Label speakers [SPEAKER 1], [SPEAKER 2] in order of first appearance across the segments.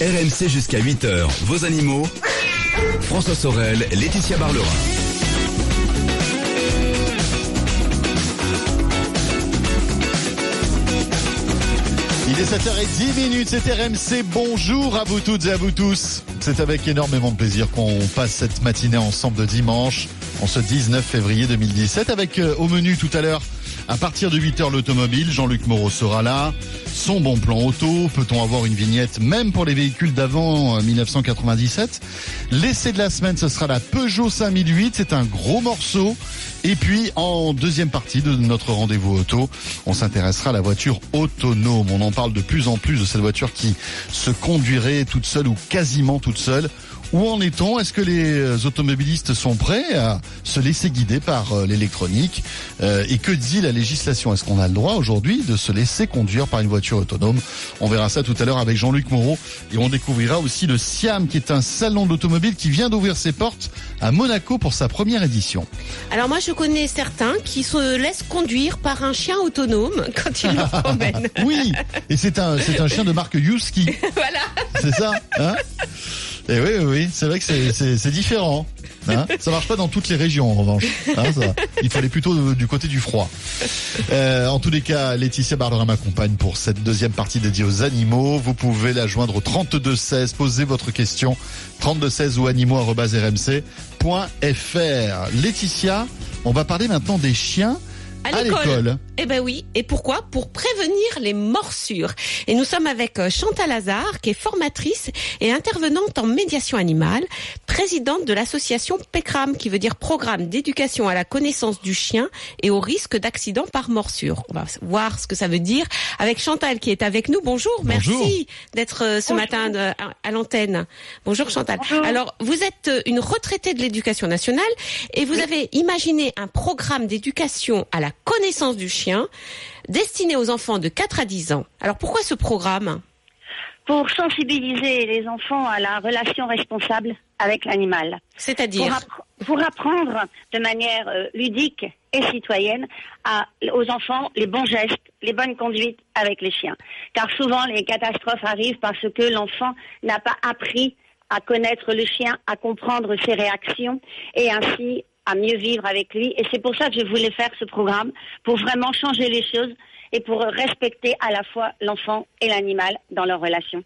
[SPEAKER 1] RMC jusqu'à 8h, vos animaux. François Sorel, Laetitia Barlerin.
[SPEAKER 2] Il est 7h10 minutes, c'est RMC. Bonjour à vous toutes et à vous tous. C'est avec énormément de plaisir qu'on passe cette matinée ensemble de dimanche, en ce 19 février 2017, avec euh, au menu tout à l'heure, à partir de 8h l'automobile, Jean-Luc Moreau sera là. Son bon plan auto, peut-on avoir une vignette même pour les véhicules d'avant euh, 1997 L'essai de la semaine, ce sera la Peugeot 5008, c'est un gros morceau. Et puis, en deuxième partie de notre rendez-vous auto, on s'intéressera à la voiture autonome. On en parle de plus en plus de cette voiture qui se conduirait toute seule ou quasiment toute seule. Où en est-on? Est-ce que les automobilistes sont prêts à se laisser guider par euh, l'électronique? Euh, Et que dit la législation? Est-ce qu'on a le droit aujourd'hui de se laisser conduire par une voiture autonome? On verra ça tout à l'heure avec Jean-Luc Moreau. Et on découvrira aussi le Siam, qui est un salon d'automobile qui vient d'ouvrir ses portes à Monaco pour sa première édition.
[SPEAKER 3] Alors moi, je connais certains qui se laissent conduire par un chien autonome quand ils le promènent.
[SPEAKER 2] Oui, et c'est un, c'est un chien de marque Yuski.
[SPEAKER 3] voilà.
[SPEAKER 2] C'est ça hein? Et oui, oui, oui, c'est vrai que c'est- différent. Hein ça marche pas dans toutes les régions en revanche. Hein, ça. Il aller plutôt de- du côté du froid. Euh, en tous les cas, Laetitia Barlerin m'accompagne pour cette deuxième partie dédiée aux animaux. Vous pouvez la joindre au 32 16, posez votre question 32 16 ou animaux@rmc.fr. Laetitia, on va parler maintenant des chiens
[SPEAKER 3] À l'école. Eh ben oui. Et pourquoi? Pour prévenir les morsures. Et nous sommes avec euh, Chantal Hazard, qui est formatrice et intervenante en médiation animale, présidente de l'association PECRAM, qui veut dire Programme d'éducation à la connaissance du chien et au risque d'accident par morsure. On va voir ce que ça veut dire avec Chantal qui est avec nous. Bonjour,
[SPEAKER 2] Bonjour.
[SPEAKER 3] merci d'être euh, ce matin de- à, l'antenne. Bonjour Chantal. Alors, vous êtes euh, une retraitée de l'éducation nationale et vous avez imaginé un programme d'éducation à la connaissance du chien destiné aux enfants de 4 à 10 ans. Alors, pourquoi ce programme?
[SPEAKER 4] Pour sensibiliser les enfants à la relation responsable avec l'animal. Pour,
[SPEAKER 3] C'est-à-dire
[SPEAKER 4] pour apprendre de manière euh, ludique et citoyenne à, aux enfants les bons gestes, les bonnes conduites avec les chiens. Car souvent les catastrophes arrivent parce que l'enfant n'a pas appris à connaître le chien, à comprendre ses réactions et ainsi à mieux vivre avec lui. Et c'est pour ça que je voulais faire ce programme, pour vraiment changer les choses et pour respecter à la fois l'enfant et l'animal dans leur relation.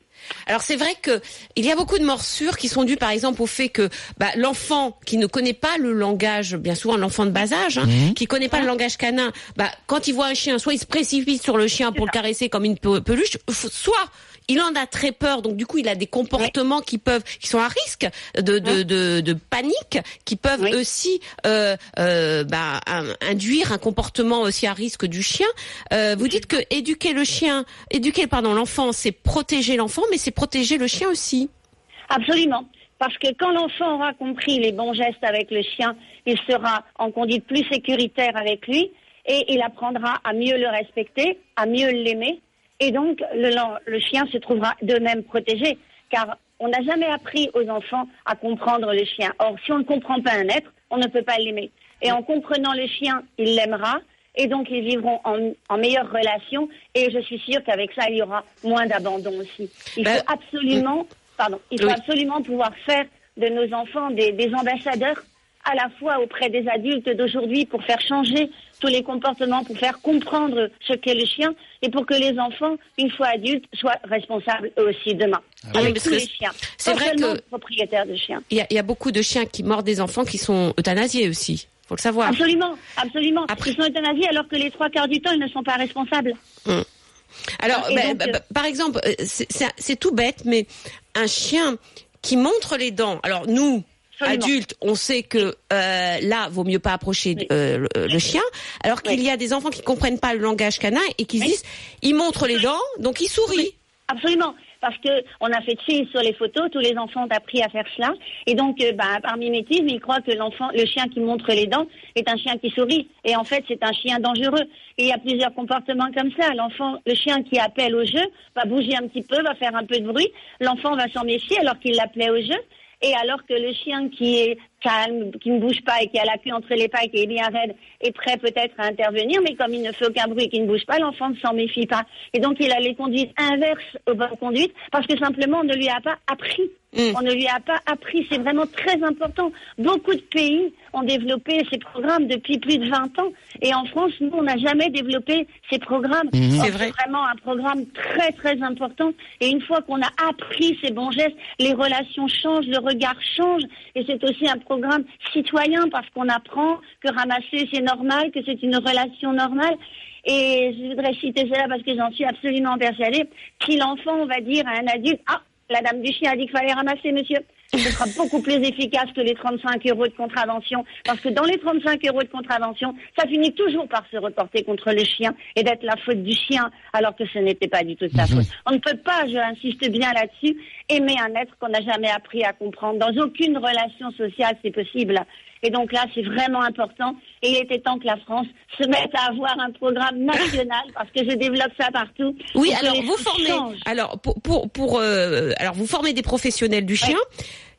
[SPEAKER 3] Alors c'est vrai que il y a beaucoup de morsures qui sont dues par exemple au fait que bah, l'enfant qui ne connaît pas le langage, bien souvent l'enfant de bas âge, hein, qui connaît pas le langage canin, bah, quand il voit un chien, soit il se précipite sur le chien pour le caresser comme une pe- peluche, soit il en a très peur, donc du coup il a des comportements qui peuvent, qui sont à risque de de, de, de panique, qui peuvent
[SPEAKER 4] Oui.
[SPEAKER 3] aussi euh, euh, bah, un- induire un comportement aussi à risque du chien. Euh, vous dites que éduquer le chien, éduquer pardon l'enfant, c'est protéger l'enfant, mais c'est protéger le chien aussi.
[SPEAKER 4] Absolument. Parce que quand l'enfant aura compris les bons gestes avec le chien, il sera en conduite plus sécuritaire avec lui et il apprendra à mieux le respecter, à mieux l'aimer. Et donc, le, le chien se trouvera de même protégé. Car on n'a jamais appris aux enfants à comprendre le chien. Or, si on ne comprend pas un être, on ne peut pas l'aimer. Et en comprenant le chien, il l'aimera. Et donc, ils vivront en, en meilleure relation. Et je suis sûre qu'avec ça, il y aura moins d'abandon aussi. Il
[SPEAKER 3] Ben,
[SPEAKER 4] faut absolument, pardon, il faut
[SPEAKER 3] Oui.
[SPEAKER 4] absolument pouvoir faire de nos enfants des, des ambassadeurs à la fois auprès des adultes d'aujourd'hui pour faire changer tous les comportements, pour faire comprendre ce qu'est le chien et pour que les enfants, une fois adultes, soient responsables eux aussi demain.
[SPEAKER 3] Oui,
[SPEAKER 4] avec
[SPEAKER 3] parce
[SPEAKER 4] tous
[SPEAKER 3] que
[SPEAKER 4] les chiens.
[SPEAKER 3] c'est vrai que-
[SPEAKER 4] propriétaires de chiens.
[SPEAKER 3] Il y, y a beaucoup de chiens qui mordent des enfants qui sont euthanasiés aussi. Faut le savoir.
[SPEAKER 4] Absolument, absolument.
[SPEAKER 3] Après-
[SPEAKER 4] Ils sont euthanasiés alors que les trois quarts du temps, ils ne sont pas responsables.
[SPEAKER 3] Alors,
[SPEAKER 4] Et
[SPEAKER 3] bah,
[SPEAKER 4] donc,
[SPEAKER 3] bah, bah, par exemple, euh, c'est tout bête, mais un chien qui montre les dents. Alors nous. Adultes, on sait que euh, là, vaut mieux pas approcher euh, le, le chien, alors qu'il
[SPEAKER 4] Oui.
[SPEAKER 3] y a des enfants qui comprennent pas le langage canin et qui
[SPEAKER 4] Oui.
[SPEAKER 3] disent, il montre les dents, donc il sourit.
[SPEAKER 4] Oui, absolument. Parce que on a fait chier sur les photos, tous les enfants ont appris à faire cela. Et donc, euh, bah, par mimétisme, ils croient que l'enfant, le chien qui montre les dents est un chien qui sourit. Et en fait, c'est un chien dangereux. Et il y a plusieurs comportements comme ça. L'enfant, le chien qui appelle au jeu, va bouger un petit peu, va faire un peu de bruit. L'enfant va s'en méfier alors qu'il l'appelait au jeu. Et alors que le chien qui est calme, qui ne bouge pas et qui a la queue entre les pattes, qui est bien raide, est prêt peut-être à intervenir, mais comme il ne fait aucun bruit et qu'il ne bouge pas, l'enfant ne s'en méfie pas. Et donc il a les conduites inverses aux bonnes conduites parce que simplement on ne lui a pas appris.
[SPEAKER 3] Mm.
[SPEAKER 4] On ne lui a pas appris. C'est vraiment très important. Beaucoup de pays ont développé ces programmes depuis plus de 20 ans. Et en France, nous, on n'a jamais développé ces programmes.
[SPEAKER 2] Mhm.
[SPEAKER 3] C'est vrai.
[SPEAKER 4] vraiment un programme très, très important. Et une fois qu'on a appris ces bons gestes, les relations changent, le regard change. Et c'est aussi un programme citoyen parce qu'on apprend que ramasser, c'est normal, que c'est une relation normale. Et je voudrais citer cela parce que j'en suis absolument persuadée. Si l'enfant, on va dire à un adulte, ah, la dame du chien a dit qu'il fallait ramasser, monsieur. Ce sera beaucoup plus efficace que les 35 euros de contravention. Parce que dans les 35 euros de contravention, ça finit toujours par se reporter contre le chien et d'être la faute du chien, alors que ce n'était pas du tout sa faute. On ne peut pas, je insiste bien là-dessus, aimer un être qu'on n'a jamais appris à comprendre. Dans aucune relation sociale, c'est possible. Et donc là, c'est vraiment important. Et il était temps que la France se mette à avoir un programme national, parce que je développe ça partout.
[SPEAKER 3] Oui, alors vous formez,
[SPEAKER 4] changent.
[SPEAKER 3] alors pour pour, pour euh, alors vous formez des professionnels du chien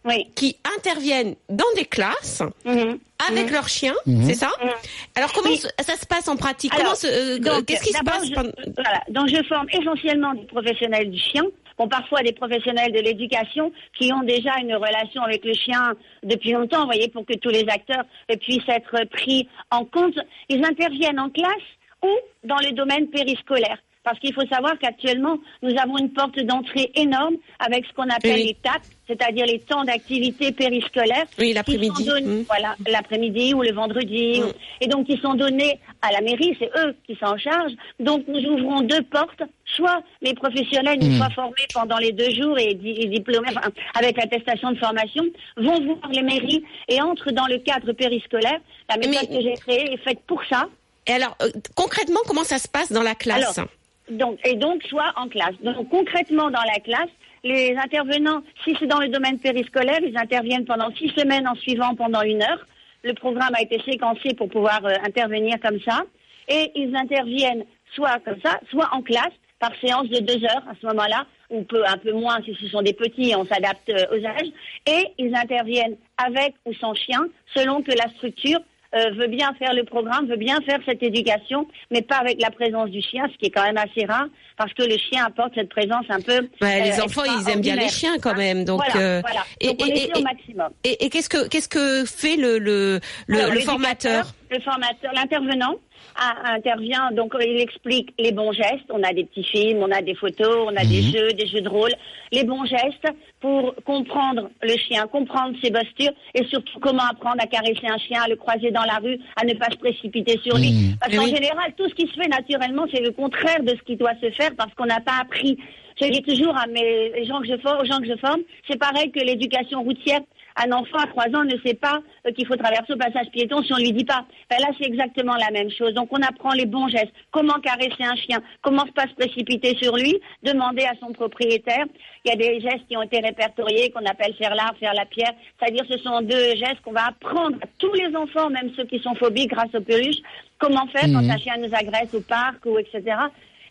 [SPEAKER 4] Oui.
[SPEAKER 3] qui interviennent dans des classes
[SPEAKER 4] Mhm.
[SPEAKER 3] avec
[SPEAKER 4] Mhm.
[SPEAKER 3] leurs chiens,
[SPEAKER 2] Mhm.
[SPEAKER 3] c'est ça
[SPEAKER 4] Mhm.
[SPEAKER 3] Alors comment
[SPEAKER 4] Oui.
[SPEAKER 3] ça se passe en pratique
[SPEAKER 4] Alors,
[SPEAKER 3] Comment se- euh,
[SPEAKER 4] Donc,
[SPEAKER 3] qu'est-ce qui se passe
[SPEAKER 4] je-
[SPEAKER 3] pendant-
[SPEAKER 4] voilà. Donc, je forme essentiellement des professionnels du chien, bon, parfois des professionnels de l'éducation qui ont déjà une relation avec le chien depuis longtemps, vous voyez, pour que tous les acteurs puissent être pris en compte. Ils interviennent en classe ou dans le domaine périscolaire. Parce qu'il faut savoir qu'actuellement, nous avons une porte d'entrée énorme avec ce qu'on appelle
[SPEAKER 3] Oui.
[SPEAKER 4] les TAC, c'est-à-dire les temps d'activité périscolaire.
[SPEAKER 3] Oui, l'après-midi.
[SPEAKER 4] sont donnés-
[SPEAKER 3] Mm.
[SPEAKER 4] Voilà, l'après-midi ou le vendredi.
[SPEAKER 3] Mm.
[SPEAKER 4] ou- Et donc, ils sont donnés à la mairie, c'est eux qui s'en chargent. Donc, nous ouvrons deux portes. Soit les professionnels, une
[SPEAKER 2] Mm.
[SPEAKER 4] fois formés pendant les deux jours et, di- et diplômés, enfin, avec l'attestation de formation, vont voir les mairies et entrent dans le cadre périscolaire. La méthode
[SPEAKER 3] Mais-
[SPEAKER 4] que j'ai créée est faite pour ça.
[SPEAKER 3] Et alors euh, concrètement, comment ça se passe dans la classe?
[SPEAKER 4] Alors, Donc, et donc, soit en classe. Donc, concrètement, dans la classe, les intervenants, si c'est dans le domaine périscolaire, ils interviennent pendant six semaines en suivant pendant une heure. Le programme a été séquencé pour pouvoir euh, intervenir comme ça. Et ils interviennent soit comme ça, soit en classe, par séance de deux heures à ce moment-là, ou un peu moins si ce sont des petits, on s'adapte euh, aux âges. Et ils interviennent avec ou sans chien, selon que la structure euh, veut bien faire le programme, veut bien faire cette éducation, mais pas avec la présence du chien, ce qui est quand même assez rare, parce que le chien apporte cette présence un peu.
[SPEAKER 3] Ouais, les
[SPEAKER 4] euh,
[SPEAKER 3] enfants, ils aiment bien les chiens quand même, donc.
[SPEAKER 4] Voilà,
[SPEAKER 3] euh,
[SPEAKER 4] voilà.
[SPEAKER 3] et-
[SPEAKER 4] Donc on
[SPEAKER 3] et-
[SPEAKER 4] essaie au
[SPEAKER 3] et-
[SPEAKER 4] maximum.
[SPEAKER 3] Et, et qu'est-ce que qu'est-ce que fait le le le,
[SPEAKER 4] Alors,
[SPEAKER 3] le
[SPEAKER 4] l'éducateur,
[SPEAKER 3] formateur?
[SPEAKER 4] Le formateur, l'intervenant a- intervient, donc il explique les bons gestes. On a des petits films, on a des photos, on a des
[SPEAKER 3] Mhm.
[SPEAKER 4] jeux, des jeux de rôle. Les bons gestes pour comprendre le chien, comprendre ses postures et surtout comment apprendre à caresser un chien, à le croiser dans la rue, à ne pas se précipiter sur lui.
[SPEAKER 2] Mhm.
[SPEAKER 4] Parce qu'en
[SPEAKER 3] oui.
[SPEAKER 4] général, tout ce qui se fait naturellement, c'est le contraire de ce qui doit se faire parce qu'on n'a pas appris. Je dis toujours à mes gens que je forme, aux gens que je forme, c'est pareil que l'éducation routière. Un enfant à trois ans ne sait pas euh, qu'il faut traverser au passage piéton si on lui dit pas. Ben là, c'est exactement la même chose. Donc, on apprend les bons gestes. Comment caresser un chien? Comment ne pas se précipiter sur lui? Demander à son propriétaire. Il y a des gestes qui ont été répertoriés qu'on appelle faire l'art, faire la pierre. C'est-à-dire, ce sont deux gestes qu'on va apprendre à tous les enfants, même ceux qui sont phobiques grâce aux peluches. Comment faire quand un chien nous agresse au parc ou etc.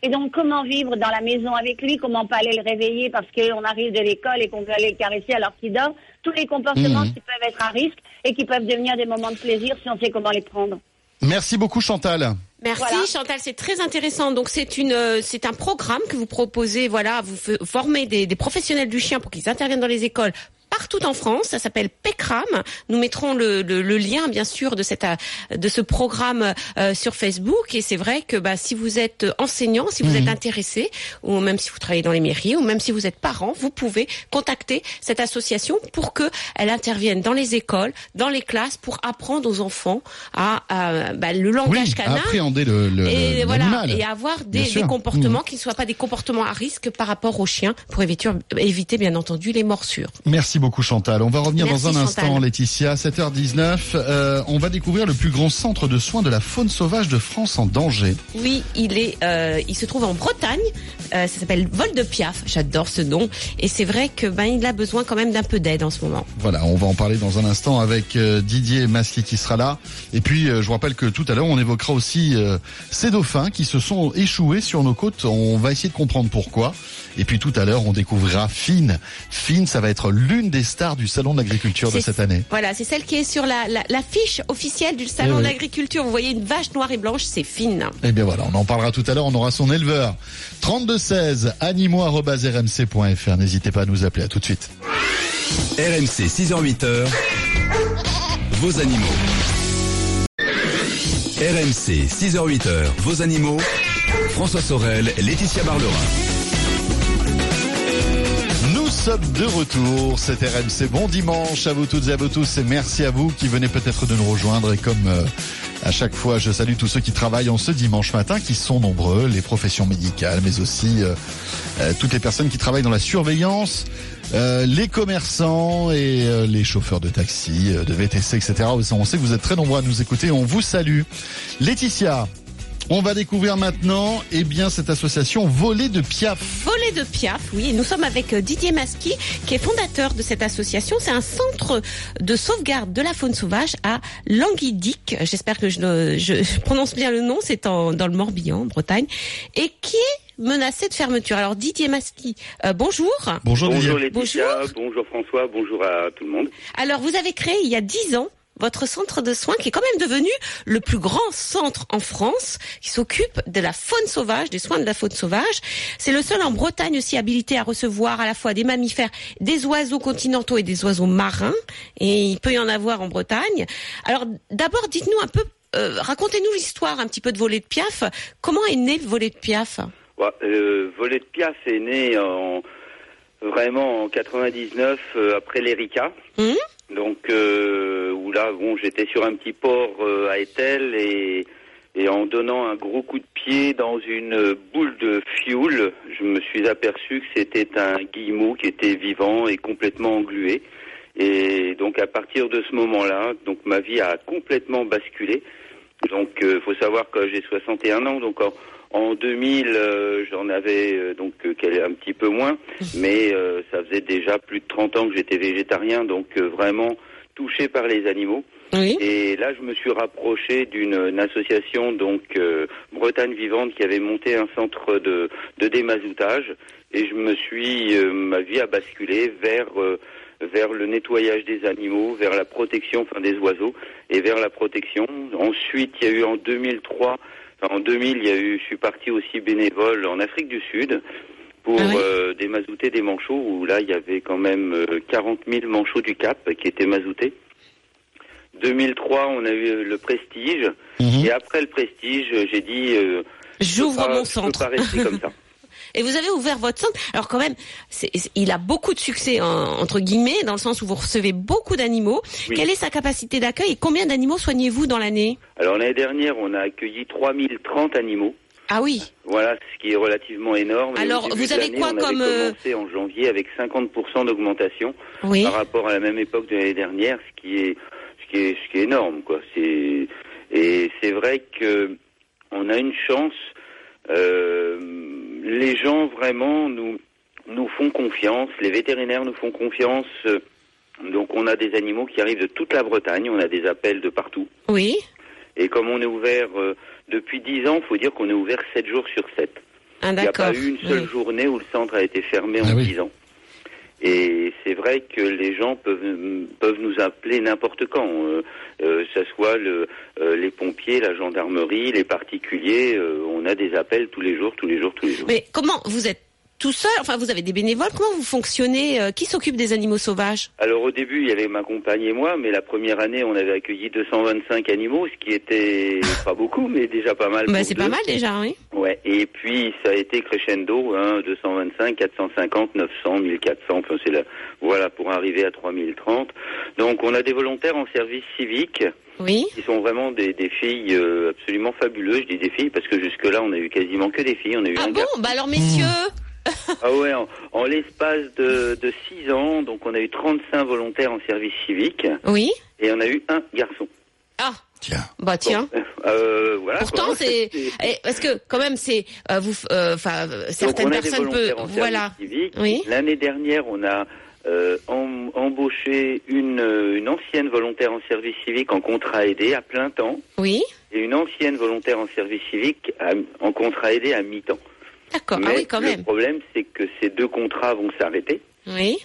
[SPEAKER 4] Et donc, comment vivre dans la maison avec lui? Comment pas aller le réveiller parce qu'on arrive de l'école et qu'on veut aller le caresser alors qu'il dort? Tous les comportements
[SPEAKER 2] Mhm.
[SPEAKER 4] qui peuvent être à risque et qui peuvent devenir des moments de plaisir si on sait comment les prendre.
[SPEAKER 2] Merci beaucoup Chantal.
[SPEAKER 3] Merci
[SPEAKER 4] Voilà.
[SPEAKER 3] Chantal, c'est très intéressant. Donc c'est une euh, c'est un programme que vous proposez. Voilà, vous formez des, des professionnels du chien pour qu'ils interviennent dans les écoles partout en France. Ça s'appelle PECRAM. Nous mettrons le, le, le lien bien sûr de cette de ce programme euh, sur Facebook. Et c'est vrai que bah, si vous êtes enseignant, si vous êtes intéressé, ou même si vous travaillez dans les mairies, ou même si vous êtes parent, vous pouvez contacter cette association pour que elle intervienne dans les écoles, dans les classes, pour apprendre aux enfants à, à, bah, le langage
[SPEAKER 2] Oui,
[SPEAKER 3] canin
[SPEAKER 2] appréhender le, le
[SPEAKER 3] et voilà
[SPEAKER 2] l'animal.
[SPEAKER 3] et avoir des, comportements qui ne soient pas des comportements à risque par rapport aux chiens pour éviter, éviter bien entendu les morsures.
[SPEAKER 2] Merci beaucoup Chantal. On va revenir
[SPEAKER 3] Merci,
[SPEAKER 2] dans un
[SPEAKER 3] Chantal.
[SPEAKER 2] instant Laetitia, 7h19. Euh, on va découvrir le plus grand centre de soins de la faune sauvage de France en danger.
[SPEAKER 3] Oui, il est, euh, il se trouve en Bretagne. Euh, ça s'appelle Vol de Piaf. J'adore ce nom. Et c'est vrai que ben il a besoin quand même d'un peu d'aide en ce moment.
[SPEAKER 2] Voilà, on va en parler dans un instant avec Didier Masqui qui sera là. Et puis, je vous rappelle que tout à l'heure, on évoquera aussi ces dauphins qui se sont échoués sur nos côtes. On va essayer de comprendre pourquoi. Et puis tout à l'heure, on découvrira Fine. Fine, ça va être l'une des des stars du salon de l'agriculture de cette année.
[SPEAKER 3] Voilà, c'est celle qui est sur la, la, la fiche officielle du salon
[SPEAKER 2] oui.
[SPEAKER 3] de l'agriculture. Vous voyez une vache noire et blanche, c'est fine.
[SPEAKER 2] Eh bien voilà, on en parlera tout à l'heure, on aura son éleveur. 3216 animaux@rmc.fr. N'hésitez pas à nous appeler, à tout de suite.
[SPEAKER 1] RMC 6h-8h, vos animaux. RMC 6h-8h, vos animaux. François Sorel, Laetitia Barlerin.
[SPEAKER 2] Sommes de retour, c'est RMC. Bon dimanche à vous toutes et à vous tous et merci à vous qui venez peut-être de nous rejoindre. Et comme euh, à chaque fois, je salue tous ceux qui travaillent en ce dimanche matin, qui sont nombreux, les professions médicales, mais aussi euh, euh, toutes les personnes qui travaillent dans la surveillance, euh, les commerçants et euh, les chauffeurs de taxi, de VTC, etc. On sait que vous êtes très nombreux à nous écouter, on vous salue. Laetitia, on va découvrir maintenant eh bien, cette association Voler de Piaf.
[SPEAKER 3] Volet de Piaf, oui, nous sommes avec euh, Didier Masqui, qui est fondateur de cette association. C'est un centre de sauvegarde de la faune sauvage à Languidic. J'espère que je, prononce bien le nom, c'est en- dans le Morbihan, en Bretagne, et qui est menacé de fermeture. Alors Didier Masqui, euh, bonjour.
[SPEAKER 2] Bonjour,
[SPEAKER 5] Bonjour
[SPEAKER 2] Didier.
[SPEAKER 5] Laetitia, bonjour. François, bonjour à tout le monde.
[SPEAKER 3] Alors vous avez créé il y a dix ans votre centre de soins qui est quand même devenu le plus grand centre en France qui s'occupe de la faune sauvage, des soins de la faune sauvage. C'est le seul en Bretagne aussi habilité à recevoir à la fois des mammifères, des oiseaux continentaux et des oiseaux marins. Et il peut y en avoir en Bretagne. Alors d'abord, dites-nous un peu, euh, racontez-nous l'histoire un petit peu de Volet de Piaf. Comment est né le Volet de Piaf?
[SPEAKER 5] Ouais, euh, Volet de Piaf est né en vraiment en 99 euh, après l'Erika.
[SPEAKER 3] Mhm.
[SPEAKER 5] Donc euh, où là bon j'étais sur un petit port euh, à Etel et et en donnant un gros coup de pied dans une boule de fioul, je me suis aperçu que c'était un guillemot qui était vivant et complètement englué. Et donc à partir de ce moment-là, donc ma vie a complètement basculé. Donc il faut savoir que j'ai 61 ans, donc en 2000 euh, j'en avais euh, donc euh, un petit peu moins, mais euh, ça faisait déjà plus de 30 ans que j'étais végétarien, donc euh, vraiment touché par les animaux.
[SPEAKER 3] Oui.
[SPEAKER 5] Et là, je me suis rapproché d'une une association, donc euh, Bretagne Vivante, qui avait monté un centre de, de démazoutage. Et je me suis, euh, ma vie a basculé vers euh, vers le nettoyage des animaux, vers la protection, enfin des oiseaux, et vers la protection. Ensuite, il y a eu en 2003, enfin en 2000, il y a eu, je suis parti aussi bénévole en Afrique du Sud pour
[SPEAKER 3] Ah oui
[SPEAKER 5] euh, démazouter des manchots, où là, il y avait quand même euh, 40 000 manchots du Cap qui étaient mazoutés. 2003, on a eu le Prestige,
[SPEAKER 2] Mhm.
[SPEAKER 5] et après le Prestige, j'ai dit, euh,
[SPEAKER 3] J'ouvre mon
[SPEAKER 5] Je peux
[SPEAKER 3] centre.
[SPEAKER 5] pas rester comme ça.
[SPEAKER 3] Et vous avez ouvert votre centre. Alors quand même, il a beaucoup de succès en- entre guillemets dans le sens où vous recevez beaucoup d'animaux.
[SPEAKER 5] Oui.
[SPEAKER 3] Quelle est sa capacité d'accueil et combien d'animaux soignez-vous dans l'année?
[SPEAKER 5] Alors l'année dernière, on a accueilli 3030 animaux.
[SPEAKER 3] Ah oui.
[SPEAKER 5] Voilà, ce qui est relativement énorme.
[SPEAKER 3] Alors, vous avez quoi
[SPEAKER 5] on avait
[SPEAKER 3] comme, euh,
[SPEAKER 5] commencé en janvier avec 50% d'augmentation
[SPEAKER 3] Oui.
[SPEAKER 5] par rapport à la même époque de l'année dernière, ce qui est, ce qui est, ce qui est énorme, quoi. C'est, et c'est vrai que on a une chance. euh, les gens vraiment nous nous font confiance. Les vétérinaires nous font confiance. euh, Donc, on a des animaux qui arrivent de toute la Bretagne. On a des appels de partout.
[SPEAKER 3] Oui.
[SPEAKER 5] Et comme on est ouvert euh, depuis 10 ans, il faut dire qu'on est ouvert 7 jours sur 7.
[SPEAKER 3] Ah,
[SPEAKER 5] Il n'y a pas eu une seule
[SPEAKER 3] Oui.
[SPEAKER 5] journée où le centre a été fermé en
[SPEAKER 2] Ah oui.
[SPEAKER 5] 10 ans. Et c'est vrai que les gens peuvent, peuvent nous appeler n'importe quand, euh, euh, que ce soit euh, les pompiers, la gendarmerie, les particuliers. on a des appels tous les jours, tous les jours, tous les jours.
[SPEAKER 3] Mais comment vous êtes tout seul Enfin, vous avez des bénévoles. Comment vous fonctionnez Euh, Qui s'occupe des animaux sauvages?
[SPEAKER 5] Alors au début, il y avait ma compagne et moi, mais la première année, on avait accueilli 225 animaux, ce qui était pas beaucoup, mais déjà pas mal.
[SPEAKER 3] bah, C'est pas mal déjà, oui.
[SPEAKER 5] Ouais, et puis ça a été crescendo, hein, 225, 450, 900, 1400, enfin c'est là, voilà, pour arriver à 3030. Donc on a des volontaires en service civique
[SPEAKER 3] Oui.
[SPEAKER 5] qui sont vraiment des, des filles euh, absolument fabuleuses. Je dis des filles parce que jusque-là on a eu quasiment que des filles, on a eu
[SPEAKER 3] Ah
[SPEAKER 5] un
[SPEAKER 3] bon?
[SPEAKER 5] garçon.
[SPEAKER 3] Bah alors, messieurs.
[SPEAKER 5] Ah ouais, en, en l'espace de, de 6 ans, donc on a eu 35 volontaires en service civique
[SPEAKER 3] Oui.
[SPEAKER 5] et on a eu un garçon.
[SPEAKER 3] Ah.
[SPEAKER 2] Tiens.
[SPEAKER 3] Bah tiens.
[SPEAKER 5] Euh, voilà.
[SPEAKER 3] Pourtant, c'est eh, parce que quand même, c'est euh, vous, euh, enfin, euh,
[SPEAKER 5] Donc,
[SPEAKER 3] certaines
[SPEAKER 5] on a des
[SPEAKER 3] personnes peuvent, voilà.
[SPEAKER 5] civique.
[SPEAKER 3] Oui.
[SPEAKER 5] L'année dernière, on a euh, em- embauché une, une ancienne volontaire en service civique en contrat aidé à plein temps
[SPEAKER 3] Oui.
[SPEAKER 5] et une ancienne volontaire en service civique à- en contrat aidé à mi-temps.
[SPEAKER 3] D'accord.
[SPEAKER 5] Mais
[SPEAKER 3] Ah oui, quand
[SPEAKER 5] le
[SPEAKER 3] même.
[SPEAKER 5] problème, c'est que ces deux contrats vont s'arrêter.
[SPEAKER 3] Oui.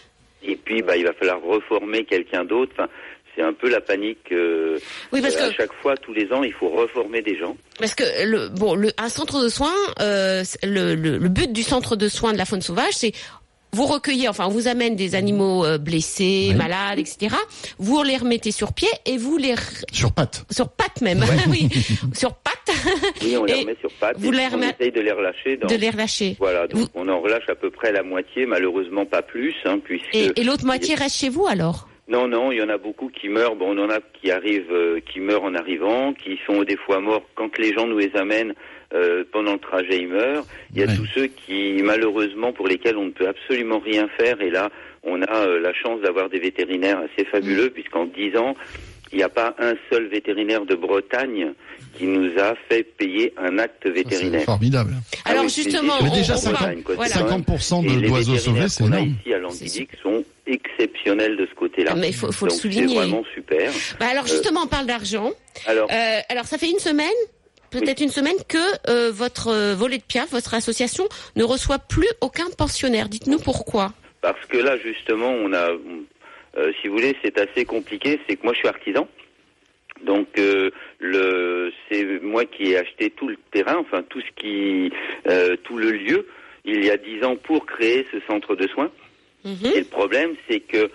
[SPEAKER 5] Et puis, bah, il va falloir reformer quelqu'un d'autre. Enfin, c'est un peu la panique. euh,
[SPEAKER 3] Oui, parce
[SPEAKER 5] à
[SPEAKER 3] que
[SPEAKER 5] chaque fois, tous les ans, il faut reformer des gens.
[SPEAKER 3] parce que le bon, le, un centre de soins, euh, le, le, le but du centre de soins de la faune sauvage, c'est vous recueillez, enfin, on vous amène des animaux euh, blessés,
[SPEAKER 2] Oui.
[SPEAKER 3] malades, etc. Vous les remettez sur pied et vous les
[SPEAKER 2] Sur pattes.
[SPEAKER 3] sur pattes même, oui, sur pattes,
[SPEAKER 5] Oui, on les
[SPEAKER 3] Et
[SPEAKER 5] remet sur pattes.
[SPEAKER 3] vous les
[SPEAKER 5] on
[SPEAKER 3] remet-
[SPEAKER 5] essaye de les relâcher. Dans...
[SPEAKER 3] de les relâcher.
[SPEAKER 5] Voilà, donc
[SPEAKER 3] Vous-
[SPEAKER 5] on en relâche à peu près la moitié, malheureusement pas plus, hein, puisque...
[SPEAKER 3] Et, et l'autre moitié reste chez vous alors?
[SPEAKER 5] Non, non, il y en a beaucoup qui meurent. Bon, on en a qui arrivent, euh, qui meurent en arrivant, qui sont des fois morts quand les gens nous les amènent. euh, pendant le trajet, ils meurent. Il y a
[SPEAKER 2] Ouais.
[SPEAKER 5] tous ceux qui, malheureusement, pour lesquels on ne peut absolument rien faire. Et là, on a euh, la chance d'avoir des vétérinaires assez fabuleux, puisqu'en dix ans, il n'y a pas un seul vétérinaire de Bretagne qui nous a fait payer un acte
[SPEAKER 2] C'est
[SPEAKER 5] vétérinaire.
[SPEAKER 2] formidable.
[SPEAKER 5] Ah
[SPEAKER 3] Alors
[SPEAKER 5] oui, c'est-
[SPEAKER 3] justement,
[SPEAKER 5] c'est-
[SPEAKER 2] Mais
[SPEAKER 3] on,
[SPEAKER 2] déjà,
[SPEAKER 3] on
[SPEAKER 2] 50
[SPEAKER 3] parle-
[SPEAKER 5] quoi,
[SPEAKER 3] voilà.
[SPEAKER 5] c'est
[SPEAKER 2] 50%
[SPEAKER 5] Et
[SPEAKER 2] de-
[SPEAKER 5] vétérinaires
[SPEAKER 2] sauvés, c'est énorme.
[SPEAKER 5] ici à Landidic sont exceptionnels de ce côté-là.
[SPEAKER 3] Ah, mais il faut- faut le souligner.
[SPEAKER 5] C'est vraiment super.
[SPEAKER 3] Bah alors justement, on parle d'argent.
[SPEAKER 5] Alors,
[SPEAKER 3] Euh, alors ça fait une semaine, peut-être une semaine que euh, votre euh, volet de Piaf, votre association, ne reçoit plus aucun pensionnaire. Dites-nous pourquoi.
[SPEAKER 5] Parce que là, justement, on a, euh, si vous voulez, c'est assez compliqué. C'est que moi, je suis artisan. Donc, euh, le, c'est moi qui ai acheté tout le terrain, enfin tout ce qui, euh, tout le lieu, il y a dix ans pour créer ce centre de soins.
[SPEAKER 3] Mhm.
[SPEAKER 5] Et le problème, c'est que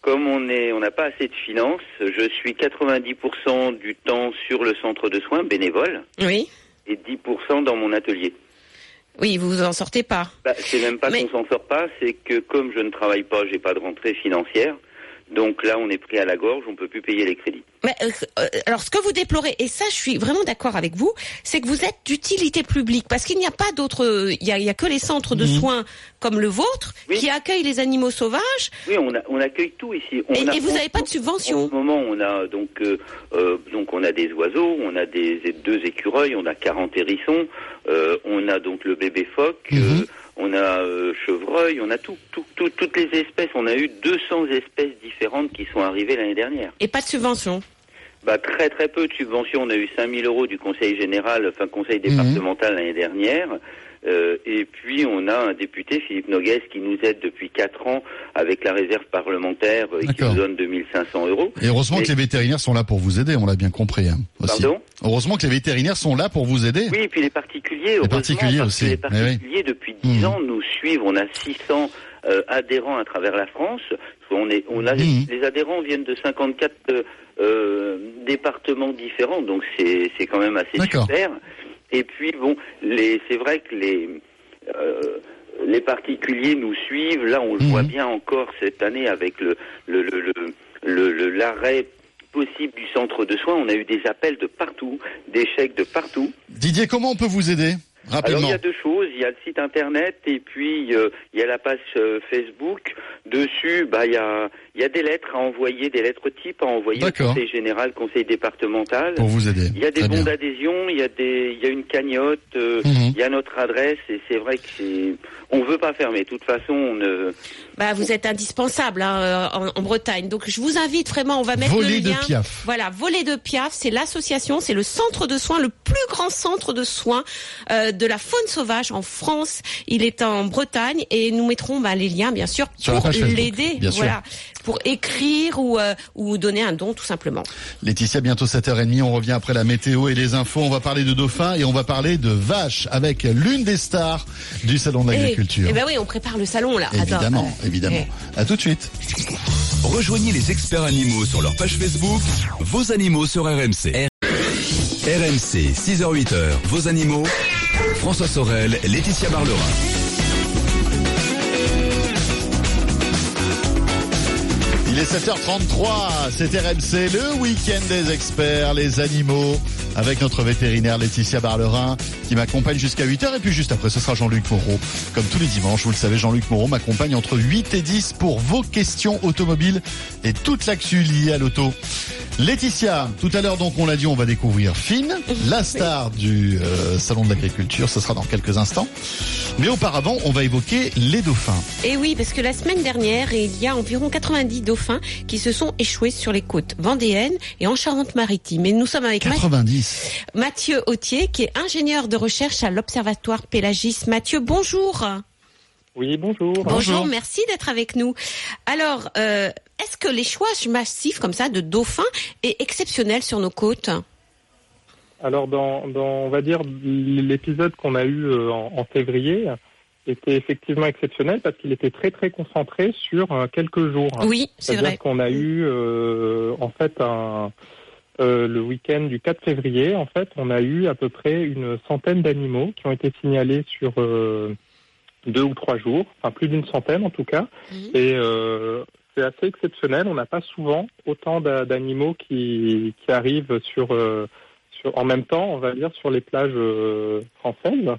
[SPEAKER 5] comme on est, on n'a pas assez de finances, je suis 90% du temps sur le centre de soins bénévole
[SPEAKER 3] Oui.
[SPEAKER 5] et 10% dans mon atelier.
[SPEAKER 3] Oui, vous vous en sortez pas.
[SPEAKER 5] Bah, c'est même pas
[SPEAKER 3] Mais-
[SPEAKER 5] qu'on s'en sort pas, c'est que comme je ne travaille pas, j'ai pas de rentrée financière. Donc là, on est pris à la gorge, on peut plus payer les crédits.
[SPEAKER 3] Mais euh, euh, alors, ce que vous déplorez, et ça, je suis vraiment d'accord avec vous, c'est que vous êtes d'utilité publique, parce qu'il n'y a pas d'autres, il y a, il y a que les centres de soins comme le vôtre
[SPEAKER 5] Oui.
[SPEAKER 3] qui accueillent les animaux sauvages,
[SPEAKER 5] Oui, on, a, on accueille tout ici. On
[SPEAKER 3] et,
[SPEAKER 5] a-
[SPEAKER 3] et vous n'avez pas de
[SPEAKER 5] En
[SPEAKER 3] subvention.
[SPEAKER 5] ce moment, on a donc euh, euh, donc on a des oiseaux, on a des deux écureuils, on a 40 hérissons, euh, on a donc le bébé phoque,
[SPEAKER 2] Mhm.
[SPEAKER 5] On a euh, chevreuil, on a tout, tout, tout- toutes les espèces. On a eu 200 espèces différentes qui sont arrivées l'année dernière.
[SPEAKER 3] Et pas de subvention.
[SPEAKER 5] Bah, très très peu de subventions. On a eu 5000 euros du Conseil général, enfin Conseil
[SPEAKER 2] Mhm.
[SPEAKER 5] départemental l'année dernière. Euh, et puis on a un député, Philippe Noguès, qui nous aide depuis 4 ans avec la réserve parlementaire euh, et qui
[SPEAKER 2] D'accord.
[SPEAKER 5] nous donne 2500 euros.
[SPEAKER 2] Et heureusement que les vétérinaires sont là pour vous aider, on l'a bien compris. Hein, aussi.
[SPEAKER 5] Pardon?
[SPEAKER 2] Heureusement que les vétérinaires sont là pour vous aider.
[SPEAKER 5] Oui, et puis les particuliers, heureusement,
[SPEAKER 2] particuliers aussi,
[SPEAKER 5] les
[SPEAKER 2] oui.
[SPEAKER 5] particuliers depuis 10
[SPEAKER 2] Mhm.
[SPEAKER 5] ans nous suivent. On a 600 euh, adhérents à travers la France. On est, on a
[SPEAKER 2] Mhm.
[SPEAKER 5] les adhérents viennent de 54 euh, euh, départements différents, donc c'est quand même assez super. Et puis bon, c'est vrai que les euh, les particuliers nous suivent. Là, on le
[SPEAKER 2] Mhm.
[SPEAKER 5] voit bien encore cette année avec le le le le- le- le- l'arrêt possible du centre de soins. On a eu des appels de partout, des chèques de partout.
[SPEAKER 2] Didier, comment on peut vous aider?
[SPEAKER 5] Alors il y a deux choses, il y a le site internet et puis euh, il y a la page euh, Facebook. Dessus, bah il y a il y a des lettres à envoyer, des lettres types à envoyer au conseil général, conseil départemental.
[SPEAKER 2] pour vous aider
[SPEAKER 5] Il y a des
[SPEAKER 2] Très
[SPEAKER 5] bons d'adhésion, il y a des il y a une cagnotte, euh,
[SPEAKER 2] Mhm.
[SPEAKER 5] il y a notre adresse et c'est vrai que c'est on veut pas fermer. De toute façon, on ne
[SPEAKER 3] Bah, vous êtes indispensable hein, en, en Bretagne. Donc, je vous invite vraiment, on va mettre
[SPEAKER 2] Voler
[SPEAKER 3] le
[SPEAKER 2] de
[SPEAKER 3] lien.
[SPEAKER 2] Piaf.
[SPEAKER 3] Voilà, Voler de Piaf, c'est l'association, c'est le centre de soins, le plus grand centre de soins euh, de la faune sauvage en France. Il est en Bretagne et nous mettrons bah, les liens, bien sûr,
[SPEAKER 2] Sur
[SPEAKER 3] pour l'aider.
[SPEAKER 2] bien sûr.
[SPEAKER 3] Voilà, pour écrire ou, euh, ou donner un don, tout simplement.
[SPEAKER 2] Laetitia, bientôt 7h30, on revient après la météo et les infos. On va parler de dauphins et on va parler de vaches avec l'une des stars du Salon de l'Agriculture.
[SPEAKER 3] Eh ben oui, on prépare le salon là. Attends,
[SPEAKER 2] Évidemment,
[SPEAKER 3] euh,
[SPEAKER 2] évidemment. À tout de suite.
[SPEAKER 1] Rejoignez les experts animaux sur leur page Facebook, vos animaux sur RMC. RMC, 6h-8h, vos animaux. François Sorel, Laetitia Barlerin.
[SPEAKER 2] Il est 7h33, c'est RMC, le week-end des experts, les animaux, avec notre vétérinaire Laetitia Barlerin, qui m'accompagne jusqu'à 8h, et puis juste après, ce sera Jean-Luc Moreau. Comme tous les dimanches, vous le savez, Jean-Luc Moreau m'accompagne entre 8 et 10 pour vos questions automobiles et toute l'actu liée à l'auto. Laetitia, tout à l'heure donc on l'a dit, on va découvrir Finn, la star du euh, Salon de l'Agriculture, ce sera dans quelques instants. Mais auparavant, on va évoquer les dauphins.
[SPEAKER 3] Et oui, parce que la semaine dernière, il y a environ 90 dauphins qui se sont échoués sur les côtes vendéennes et en Charente-Maritime. Et nous sommes avec Ma-
[SPEAKER 2] 90.
[SPEAKER 3] Mathieu Autier, qui est ingénieur de recherche à l'Observatoire Pélagis. Mathieu, bonjour.
[SPEAKER 6] Oui, bonjour.
[SPEAKER 3] Bonjour,
[SPEAKER 2] Bonjour.
[SPEAKER 3] merci d'être avec nous. Alors, euh, est-ce que l'échouage massif comme ça de dauphins est exceptionnel sur nos côtes
[SPEAKER 6] Alors, dans, dans, on va dire, l'épisode qu'on a eu euh, en, en février était effectivement exceptionnel parce qu'il était très, très concentré sur euh, quelques jours.
[SPEAKER 3] Oui, c'est
[SPEAKER 6] C'est-à-dire
[SPEAKER 3] vrai.
[SPEAKER 6] qu'on a eu, euh, en fait, un, euh, le week-end du 4 février, en fait, on a eu à peu près une centaine d'animaux qui ont été signalés sur euh, deux ou trois jours, enfin plus d'une centaine en tout cas. Et euh, c'est assez exceptionnel. On n'a pas souvent autant d'a- d'animaux qui, qui arrivent sur, euh, sur, en même temps, on va dire, sur les plages euh, françaises.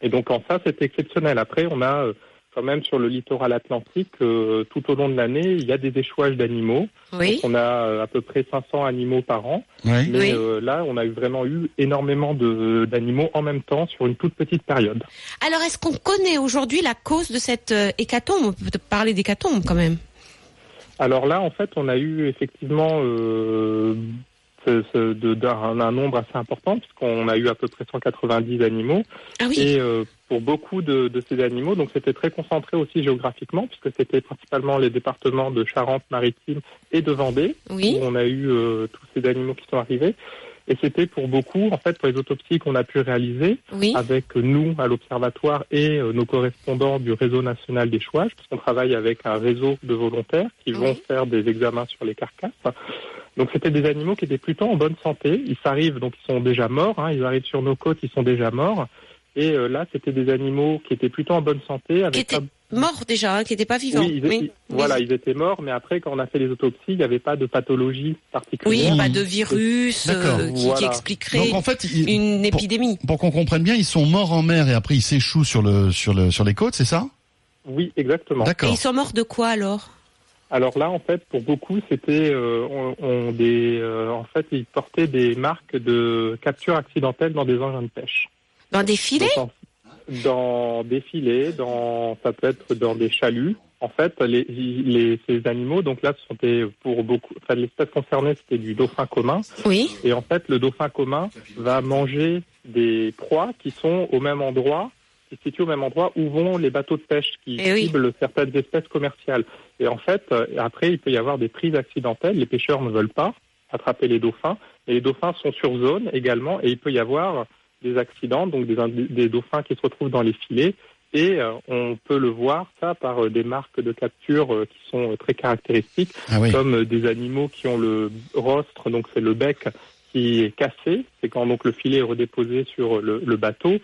[SPEAKER 6] Et donc en ça, c'est exceptionnel. Après, on a euh, quand même sur le littoral atlantique, euh, tout au long de l'année, il y a des échouages d'animaux.
[SPEAKER 3] Oui.
[SPEAKER 6] On a euh, à peu près 500 animaux par an.
[SPEAKER 2] Oui.
[SPEAKER 6] Mais
[SPEAKER 3] Oui.
[SPEAKER 6] euh, là, on a vraiment eu énormément de- d'animaux en même temps sur une toute petite période.
[SPEAKER 3] Alors, est-ce qu'on connaît aujourd'hui la cause de cette euh, hécatombe? On peut parler d'hécatombe quand même.
[SPEAKER 6] Alors là, en fait, on a eu effectivement euh, d'un un nombre assez important, puisqu'on a eu à peu près 190 animaux.
[SPEAKER 3] Ah oui.
[SPEAKER 6] Et euh, pour beaucoup de, de ces animaux, donc c'était très concentré aussi géographiquement, puisque c'était principalement les départements de Charente-Maritime et de Vendée,
[SPEAKER 3] Oui.
[SPEAKER 6] où on a eu euh, tous ces animaux qui sont arrivés. Et c'était pour beaucoup, en fait, pour les autopsies qu'on a pu réaliser,
[SPEAKER 3] Oui.
[SPEAKER 6] avec nous à l'Observatoire et euh, nos correspondants du réseau national des chouages, parce qu'on travaille avec un réseau de volontaires qui vont faire des examens sur les carcasses. Donc c'était des animaux qui étaient plutôt en bonne santé. Ils s'arrivent, donc ils sont déjà morts. hein. ils arrivent sur nos côtes, ils sont déjà morts. Et euh, là, c'était des animaux qui étaient plutôt en bonne santé. Avec
[SPEAKER 3] Qui étaient
[SPEAKER 6] pas-
[SPEAKER 3] Mort déjà, hein, qui n'était pas vivant.
[SPEAKER 6] Oui, ils, ils- voilà, ils étaient morts, mais après, quand on a fait les autopsies, il n'y avait pas de pathologie
[SPEAKER 3] Oui,
[SPEAKER 6] particulière.
[SPEAKER 3] pas de virus euh, qui,
[SPEAKER 6] Voilà.
[SPEAKER 3] qui expliquerait
[SPEAKER 2] Donc en fait,
[SPEAKER 3] une épidémie.
[SPEAKER 2] pour qu'on comprenne bien, ils sont morts en mer et après ils s'échouent sur le sur le sur les côtes, c'est ça?
[SPEAKER 6] Oui, exactement.
[SPEAKER 3] Et
[SPEAKER 2] D'accord.
[SPEAKER 3] ils sont morts de quoi alors?
[SPEAKER 6] Alors là, en fait, pour beaucoup, c'était euh, on, on- des, euh, en fait, ils portaient des marques de capture accidentelle dans des engins de pêche.
[SPEAKER 3] Dans des filets?
[SPEAKER 6] Dans des filets, dans ça peut être dans des chaluts. En fait, les, les ces animaux, donc là, ce sont des, pour beaucoup, enfin, l'espèce concernée, c'était du dauphin commun.
[SPEAKER 3] Oui.
[SPEAKER 6] Et en fait, le dauphin commun va manger des proies qui sont au même endroit, qui se situent au même endroit où vont les bateaux de pêche qui
[SPEAKER 3] Eh oui.
[SPEAKER 6] ciblent certaines espèces commerciales. Et en fait, euh, après, il peut y avoir des prises accidentelles. Les pêcheurs ne veulent pas attraper les dauphins. Et les dauphins sont sur zone également. Et il peut y avoir des accidents, donc des, dauphins qui se retrouvent dans les filets. Et euh, on peut le voir, ça, par euh, des marques de capture euh, qui sont très caractéristiques
[SPEAKER 2] Ah oui.
[SPEAKER 6] comme des animaux qui ont le rostre, donc c'est le bec qui est cassé, c'est quand donc le filet est redéposé sur le, le bateau.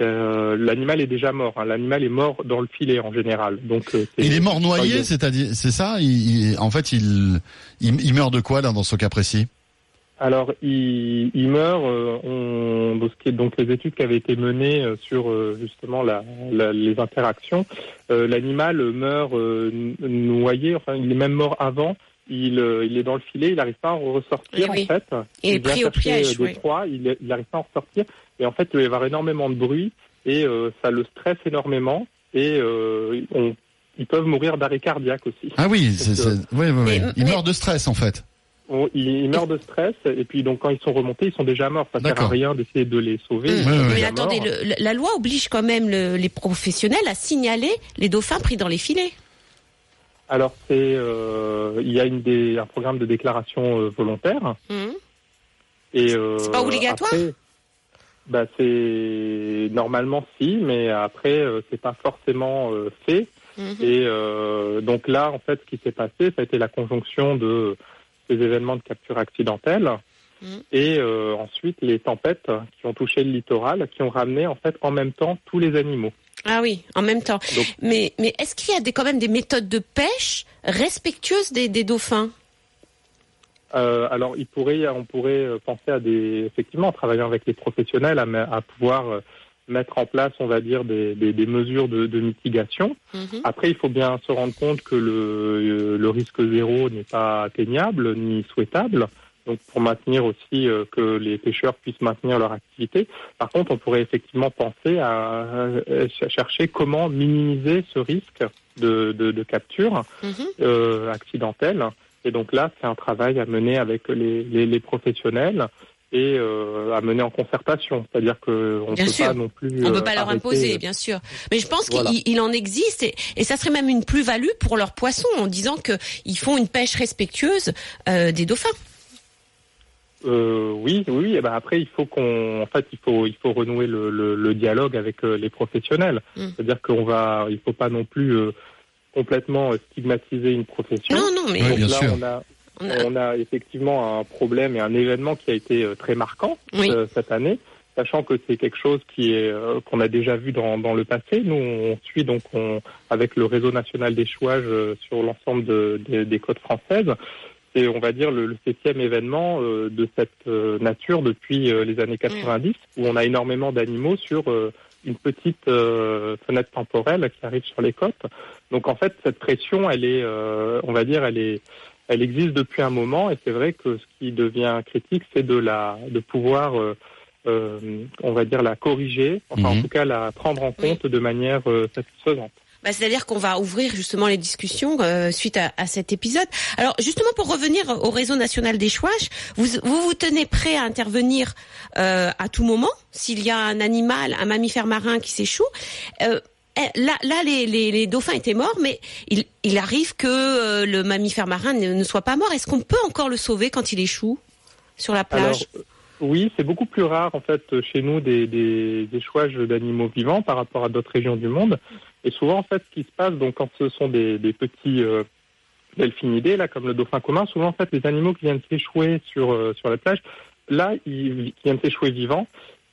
[SPEAKER 6] L'animal est déjà mort. hein. L'animal est mort dans le filet en général. Donc
[SPEAKER 2] Il est mort noyé,
[SPEAKER 6] est-
[SPEAKER 2] c'est-à-dire, c'est ça? Il, il- En fait, il, il, il meurt de quoi là dans ce cas précis?
[SPEAKER 6] Alors, il, il meurt. euh, on, donc, est- les études qui avaient été menées euh, sur euh, justement la, la- les interactions, euh, l'animal meurt euh, noyé. Enfin, il est même mort avant. Il, euh, il est dans le filet. Il n'arrive pas à en ressortir
[SPEAKER 3] oui.
[SPEAKER 6] en fait.
[SPEAKER 3] Il est
[SPEAKER 6] vient
[SPEAKER 3] pris au piège,
[SPEAKER 6] des
[SPEAKER 3] oui.
[SPEAKER 6] proies, il n'arrive pas à en ressortir. Et en fait, il va y avoir énormément de bruit et euh, ça le stresse énormément. Et euh, on- ils peuvent mourir d'arrêt cardiaque aussi.
[SPEAKER 2] Ah oui, c'est, c'est, oui, oui, oui.
[SPEAKER 3] Mais-
[SPEAKER 2] Il
[SPEAKER 3] mais-
[SPEAKER 2] meurt de stress en fait.
[SPEAKER 6] On- Ils, ils meurent de stress et puis donc quand ils sont remontés, ils sont déjà morts. Ça sert à rien d'essayer de les sauver.
[SPEAKER 2] Ouais, ouais.
[SPEAKER 3] Mais attendez, le- la loi oblige quand même le- les professionnels à signaler les dauphins pris dans les filets.
[SPEAKER 6] Alors c'est euh, il y a une des, un programme de déclaration euh, volontaire
[SPEAKER 3] Hum.
[SPEAKER 6] et euh,
[SPEAKER 3] C'est pas obligatoire?
[SPEAKER 6] après, bah c'est normalement si, mais après euh, c'est pas forcément euh, fait.
[SPEAKER 3] Mhm.
[SPEAKER 6] Et euh, donc là, en fait, ce qui s'est passé, ça a été la conjonction de ces événements de capture accidentelle
[SPEAKER 3] Mhm.
[SPEAKER 6] et euh, ensuite les tempêtes qui ont touché le littoral, qui ont ramené en fait en même temps tous les animaux.
[SPEAKER 3] Ah oui, en même temps.
[SPEAKER 6] Donc-
[SPEAKER 3] mais mais est-ce qu'il y a des, quand même des méthodes de pêche respectueuses des, des dauphins?
[SPEAKER 6] Euh, alors, il pourrait, on pourrait penser à des, effectivement, en travaillant avec les professionnels, à pouvoir euh, mettre en place, on va dire, des, des, des mesures de, de mitigation.
[SPEAKER 3] Mhm.
[SPEAKER 6] Après, il faut bien se rendre compte que le, le risque zéro n'est pas atteignable ni souhaitable. Donc, pour maintenir aussi euh, que les pêcheurs puissent maintenir leur activité. Par contre, on pourrait effectivement penser à, euh, chercher comment minimiser ce risque de, de, de capture
[SPEAKER 3] Mhm.
[SPEAKER 6] euh, accidentelle. Et donc là, c'est un travail à mener avec les, les, les professionnels et euh, à mener en concertation. C'est-à-dire que on
[SPEAKER 3] Bien
[SPEAKER 6] peut
[SPEAKER 3] sûr.
[SPEAKER 6] pas non plus.
[SPEAKER 3] On ne
[SPEAKER 6] euh,
[SPEAKER 3] peut pas leur
[SPEAKER 6] arrêter-
[SPEAKER 3] imposer, bien sûr. Mais je pense
[SPEAKER 6] Voilà.
[SPEAKER 3] qu'il il en existe et, et ça serait même une plus-value pour leurs poissons en disant qu'ils font une pêche respectueuse euh, des dauphins.
[SPEAKER 6] Euh, oui, oui. Et ben après, il faut qu'on, en fait, il faut, il faut renouer le, le, le dialogue avec euh, les professionnels.
[SPEAKER 3] Mm.
[SPEAKER 6] C'est-à-dire qu'on va, il faut pas non plus euh, complètement euh, stigmatiser une profession.
[SPEAKER 3] Non, non, mais
[SPEAKER 2] Oui, bien
[SPEAKER 6] là,
[SPEAKER 2] sûr.
[SPEAKER 6] on a,
[SPEAKER 3] on a-
[SPEAKER 6] effectivement un problème et un événement qui a été euh, très marquant
[SPEAKER 3] Oui.
[SPEAKER 6] euh, cette année, sachant que c'est quelque chose qui est euh, qu'on a déjà vu dans, dans le passé. Nous, on suit donc on, avec le réseau national d'échouage sur l'ensemble de- de- des côtes françaises. C'est, on va dire, le, le septième événement de cette nature depuis les années 90, où on a énormément d'animaux sur une petite euh, fenêtre temporelle qui arrive sur les côtes. Donc en fait, cette pression, elle est, euh, on va dire, elle est, elle existe depuis un moment, et c'est vrai que ce qui devient critique, c'est de la, de pouvoir, euh, euh, on va dire, la corriger, enfin en
[SPEAKER 2] Mhm.
[SPEAKER 6] tout cas la prendre en compte de manière euh, satisfaisante.
[SPEAKER 3] Bah, C'est-à-dire qu'on va ouvrir justement les discussions euh, suite à, à cet épisode. Alors justement pour revenir au réseau national d'échouage, vous, vous vous tenez prêt à intervenir euh, à tout moment s'il y a un animal, un mammifère marin qui s'échoue. Euh, Là, là les, dauphins étaient morts, mais il, arrive que euh, le mammifère marin ne, soit pas mort. Est-ce qu'on peut encore le sauver quand il échoue sur la plage
[SPEAKER 6] euh, oui, c'est beaucoup plus rare en fait chez nous des, échouages d'animaux vivants par rapport à d'autres régions du monde. Et souvent en fait, ce qui se passe, donc quand ce sont des, des petits euh, delphinidés là, comme le dauphin commun, souvent en fait les animaux qui viennent s'échouer sur euh, sur la plage, là, ils, qui viennent s'échouer vivants,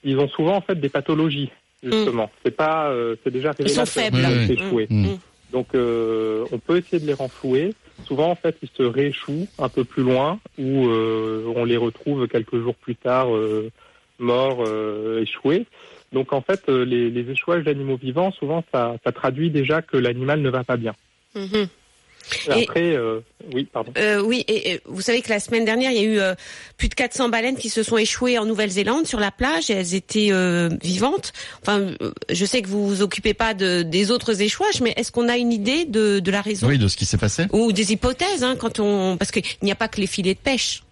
[SPEAKER 6] ils ont souvent en fait des pathologies justement. C'est pas, euh, c'est déjà
[SPEAKER 3] Ils sont faibles.
[SPEAKER 6] qu'ils viennent
[SPEAKER 2] Oui, oui.
[SPEAKER 6] s'échouer.
[SPEAKER 2] Mm.
[SPEAKER 3] Mm.
[SPEAKER 6] Donc, euh, on peut essayer de les renflouer. Souvent, en fait, ils se rééchouent un peu plus loin, où euh, on les retrouve quelques jours plus tard morts, échoués. Donc, en fait, les, les échouages d'animaux vivants, souvent, ça, ça traduit déjà que l'animal ne va pas bien. Et après, euh, oui, pardon.
[SPEAKER 3] Euh, oui, et, et vous savez que la semaine dernière, il y a eu euh, plus de 400 baleines qui se sont échouées en Nouvelle-Zélande sur la plage et elles étaient euh, vivantes. Enfin, je sais que vous vous occupez pas de, des autres échouages, mais est-ce qu'on a une idée de, de la raison?
[SPEAKER 2] Oui, de ce qui s'est passé.
[SPEAKER 3] ou des hypothèses hein, quand on parce qu'il n'y a pas que les filets de pêche.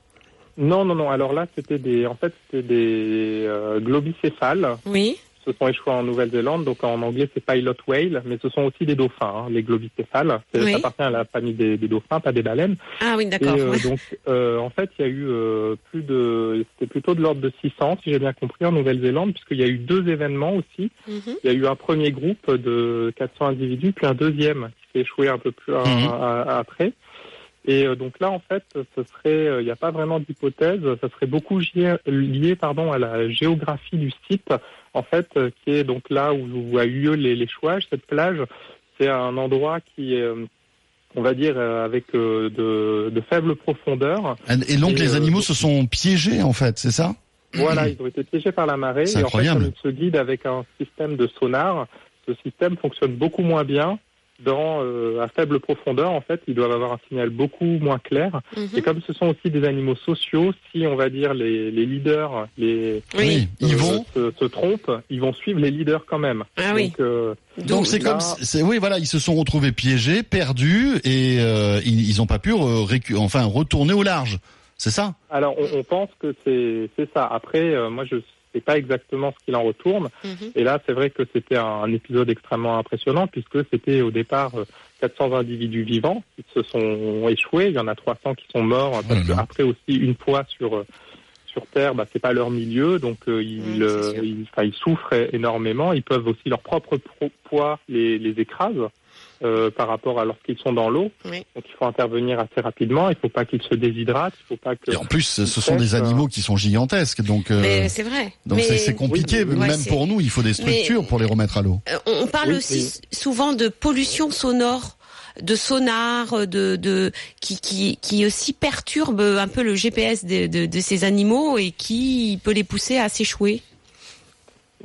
[SPEAKER 6] Non, non, non. Alors là, c'était des, en fait, c'était des euh, globicéphales
[SPEAKER 3] Oui.
[SPEAKER 6] Se sont échoués en Nouvelle-Zélande. Donc en anglais, c'est pilot whale, mais ce sont aussi des dauphins, hein, les globicéphales.
[SPEAKER 3] Oui.
[SPEAKER 6] Ça appartient à la famille des, des dauphins, pas des baleines.
[SPEAKER 3] Ah oui, d'accord.
[SPEAKER 6] Et euh,
[SPEAKER 3] Ouais.
[SPEAKER 6] donc, euh, en fait, il y a eu euh, plus de, c'était plutôt de l'ordre de 600, si j'ai bien compris, en Nouvelle-Zélande, puisqu'il y a eu deux événements aussi.
[SPEAKER 3] Mhm.
[SPEAKER 6] Il y a eu un premier groupe de 400 individus, puis un deuxième qui s'est échoué un peu plus
[SPEAKER 2] Mhm.
[SPEAKER 6] à- à- après. Et donc là, en fait, ce serait, il n'y a pas vraiment d'hypothèse. Ça serait beaucoup lié, lié, pardon, à la géographie du site, en fait, euh, qui est donc là où, où a eu lieu les- l'échouage. Cette plage, c'est un endroit qui est, euh, on va dire, euh, avec de, de faibles profondeurs.
[SPEAKER 2] Et donc
[SPEAKER 6] Et,
[SPEAKER 2] les
[SPEAKER 6] euh,
[SPEAKER 2] animaux se sont piégés en fait, c'est ça?
[SPEAKER 6] Voilà, ils ont été piégés par la marée.
[SPEAKER 2] C'est
[SPEAKER 6] et en
[SPEAKER 2] incroyable.
[SPEAKER 6] fait, comme ils se guident avec un système de sonar, ce système fonctionne beaucoup moins bien dans euh, à faible profondeur. En fait, ils doivent avoir un signal beaucoup moins clair.
[SPEAKER 3] Mhm.
[SPEAKER 6] Et comme ce sont aussi des animaux sociaux, si on va dire les, les leaders, les
[SPEAKER 3] Oui.
[SPEAKER 2] ils
[SPEAKER 6] euh,
[SPEAKER 2] vont.
[SPEAKER 6] se, se trompent, ils vont suivre les leaders quand même.
[SPEAKER 3] Ah oui.
[SPEAKER 6] Donc, euh,
[SPEAKER 2] Donc c'est comme, c'est oui voilà, ils se sont retrouvés piégés, perdus et euh, ils, ils ont pas pu récu- enfin retourner au large. C'est ça?
[SPEAKER 6] Alors, on, on pense que c'est c'est ça. Après, euh, moi, je sais pas exactement ce qu'il en retourne.
[SPEAKER 3] Mhm.
[SPEAKER 6] Et là, c'est vrai que c'était un, épisode extrêmement impressionnant puisque c'était au départ euh, 400 individus vivants qui se sont échoués. Il y en a 300 qui sont morts parce
[SPEAKER 2] là là.
[SPEAKER 6] qu'après aussi une fois sur euh, sur Terre, bah, c'est pas leur milieu, donc euh, ils,
[SPEAKER 3] c'est
[SPEAKER 6] euh,
[SPEAKER 3] sûr.
[SPEAKER 6] ils, enfin, ils souffrent énormément. Ils peuvent aussi leur propre pro- poids les, les écrase euh, par rapport à lorsqu'ils sont dans l'eau.
[SPEAKER 3] Oui.
[SPEAKER 6] Donc il faut intervenir assez rapidement. Il faut pas qu'ils se déshydratent. Il faut pas que
[SPEAKER 2] Et en plus, ce sont des
[SPEAKER 6] Peut-être,
[SPEAKER 2] animaux qui sont gigantesques, donc euh,
[SPEAKER 3] Mais c'est vrai.
[SPEAKER 2] donc
[SPEAKER 3] Mais-
[SPEAKER 2] c'est compliqué.
[SPEAKER 6] Oui, oui,
[SPEAKER 3] ouais,
[SPEAKER 2] même pour nous, il faut des structures
[SPEAKER 3] Mais-
[SPEAKER 2] pour les remettre à l'eau.
[SPEAKER 3] Euh, on parle
[SPEAKER 6] Oui,
[SPEAKER 3] aussi souvent de pollution sonore, de sonar, de, de qui, qui, qui aussi perturbe un peu le GPS de, de, de ces animaux et qui peut les pousser à s'échouer.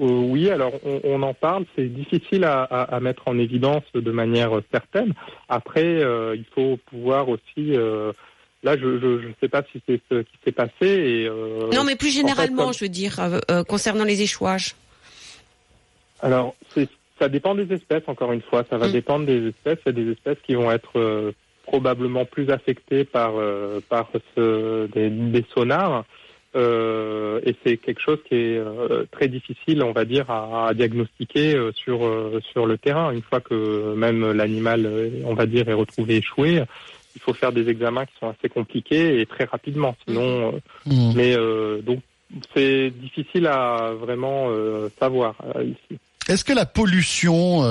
[SPEAKER 6] Euh, oui, alors on, on en parle, c'est difficile à, à- à mettre en évidence de manière certaine. Après, euh, il faut pouvoir aussi. euh, là, je ne sais pas si c'est ce qui s'est passé. Et, euh,
[SPEAKER 3] non, mais plus généralement,
[SPEAKER 6] comme-
[SPEAKER 3] je veux dire, concernant les échouages.
[SPEAKER 6] Alors, ça dépend des espèces. Encore une fois, ça va
[SPEAKER 3] Mm.
[SPEAKER 6] dépendre des espèces. Il y a des espèces qui vont être probablement plus affectées par par ce, des, des sonars. Euh, et c'est quelque chose qui est euh, très difficile, on va dire, à, à diagnostiquer euh, sur sur le terrain. Une fois que même l'animal, on va dire, est retrouvé échoué, il faut faire des examens qui sont assez compliqués et très rapidement. Sinon, euh,
[SPEAKER 2] Mmh.
[SPEAKER 6] mais donc c'est difficile à vraiment savoir ici.
[SPEAKER 2] Est-ce que la pollution,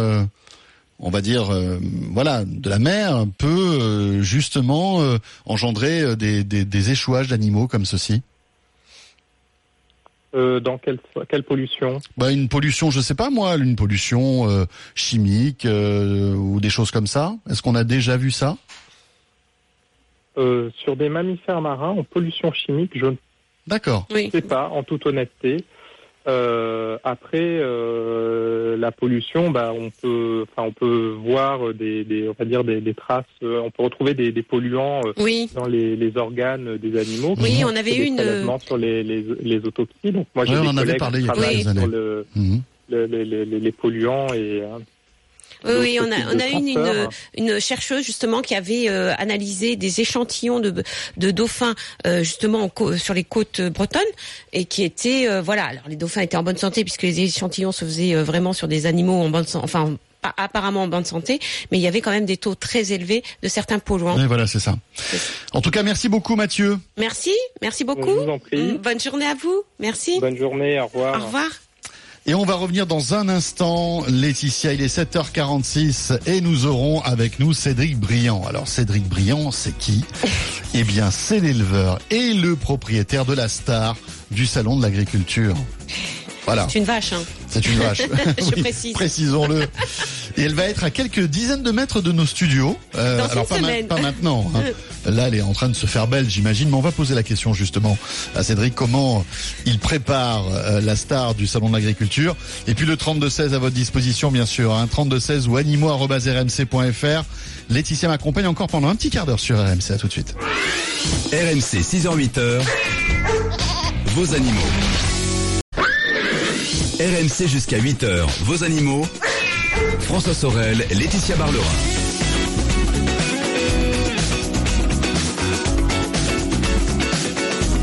[SPEAKER 2] on va dire, euh, voilà, de la mer peut euh, justement euh, engendrer des, des, des échouages d'animaux comme ceci
[SPEAKER 6] Euh, dans quelle quelle pollution
[SPEAKER 2] bah, Une pollution, je sais pas moi, une pollution euh, chimique euh, ou des choses comme ça. Est-ce qu'on a déjà vu ça?
[SPEAKER 6] Euh, Sur des mammifères marins en pollution chimique, je ne
[SPEAKER 2] D'accord.
[SPEAKER 3] Oui.
[SPEAKER 6] sais pas, en toute honnêteté. Euh, après euh, la pollution, bah, on peut, enfin, on peut voir des, des, on va dire des, des traces. euh, on peut retrouver des, des polluants euh,
[SPEAKER 3] Oui.
[SPEAKER 6] dans les, les organes des animaux.
[SPEAKER 3] Oui,
[SPEAKER 6] On
[SPEAKER 3] avait une-
[SPEAKER 6] sur les, les, les autopsies. Donc moi, j'ai
[SPEAKER 2] Ouais,
[SPEAKER 6] des
[SPEAKER 2] on en avait
[SPEAKER 6] collègues
[SPEAKER 2] parlé il y
[SPEAKER 6] qui
[SPEAKER 2] a
[SPEAKER 6] travaillent
[SPEAKER 3] quelques
[SPEAKER 6] sur
[SPEAKER 2] années.
[SPEAKER 6] le,
[SPEAKER 2] Mhm.
[SPEAKER 6] le- les, les, les- les polluants et euh,
[SPEAKER 3] Oui, oui, on a, on a une, une, une chercheuse justement qui avait euh, analysé des échantillons de, de dauphins euh, justement sur les côtes bretonnes et qui étaient euh, voilà alors les dauphins étaient en bonne santé puisque les échantillons se faisaient euh, vraiment sur des animaux en bonne santé enfin pas- apparemment en bonne santé mais il y avait quand même des taux très élevés de certains polluants.
[SPEAKER 2] Ouais, voilà, c'est ça. En tout cas, merci beaucoup Mathieu.
[SPEAKER 3] Merci, merci beaucoup.
[SPEAKER 6] Je vous en prie.
[SPEAKER 3] Bonne journée à vous. Merci.
[SPEAKER 6] bonne journée, au revoir.
[SPEAKER 3] Au revoir.
[SPEAKER 2] Et on va revenir dans un instant, Laetitia, il est 7h46 et nous aurons avec nous Cédric Briand. Alors Cédric Briand, c'est qui? Eh bien, c'est l'éleveur et le propriétaire de la star du Salon de l'Agriculture. Voilà,
[SPEAKER 3] C'est une vache. Hein.
[SPEAKER 2] C'est une vache.
[SPEAKER 3] Je précise.
[SPEAKER 2] Précisons-le. Et elle va être à quelques dizaines de mètres de nos studios. Euh,
[SPEAKER 3] Dans une
[SPEAKER 2] alors pas, ma-
[SPEAKER 3] semaine.
[SPEAKER 2] pas maintenant. hein. Là, elle est en train de se faire belle, j'imagine. Mais on va poser la question justement à Cédric comment il prépare euh, la star du salon de l'agriculture? Et puis le 3216 à votre disposition, bien sûr. Hein, 3216 ou animaux@rmc.fr. Laetitia m'accompagne encore pendant un petit quart d'heure sur RMC. À tout de suite.
[SPEAKER 1] RMC 6h-8h, vos animaux. RMC jusqu'à 8h, vos animaux. François Sorel, Laetitia Barlerin.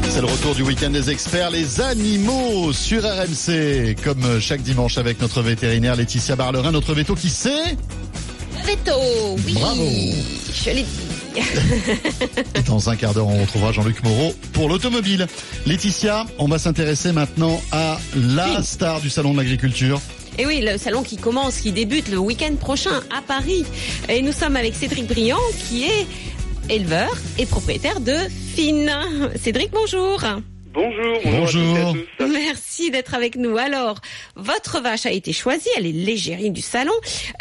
[SPEAKER 2] C'est le retour du week-end des experts, les animaux sur RMC, comme chaque dimanche avec notre vétérinaire Laetitia Barlerin, notre veto qui sait
[SPEAKER 3] Veto. Oui.
[SPEAKER 2] Bravo.
[SPEAKER 3] Je l'ai dit.
[SPEAKER 2] Et Dans un quart d'heure, on retrouvera Jean-Luc Moreau pour l'automobile. Laetitia, on va s'intéresser maintenant à la star du salon de l'agriculture.
[SPEAKER 3] Et oui, le salon qui commence, qui débute le week-end prochain à Paris. Et nous sommes avec Cédric Briand, qui est éleveur et propriétaire de Fine. Cédric, bonjour.
[SPEAKER 7] Bonjour,
[SPEAKER 2] Bonjour.
[SPEAKER 7] à toutes et à tous.
[SPEAKER 3] Merci d'être avec nous. Alors, votre vache a été choisie, elle est l'égérie du salon.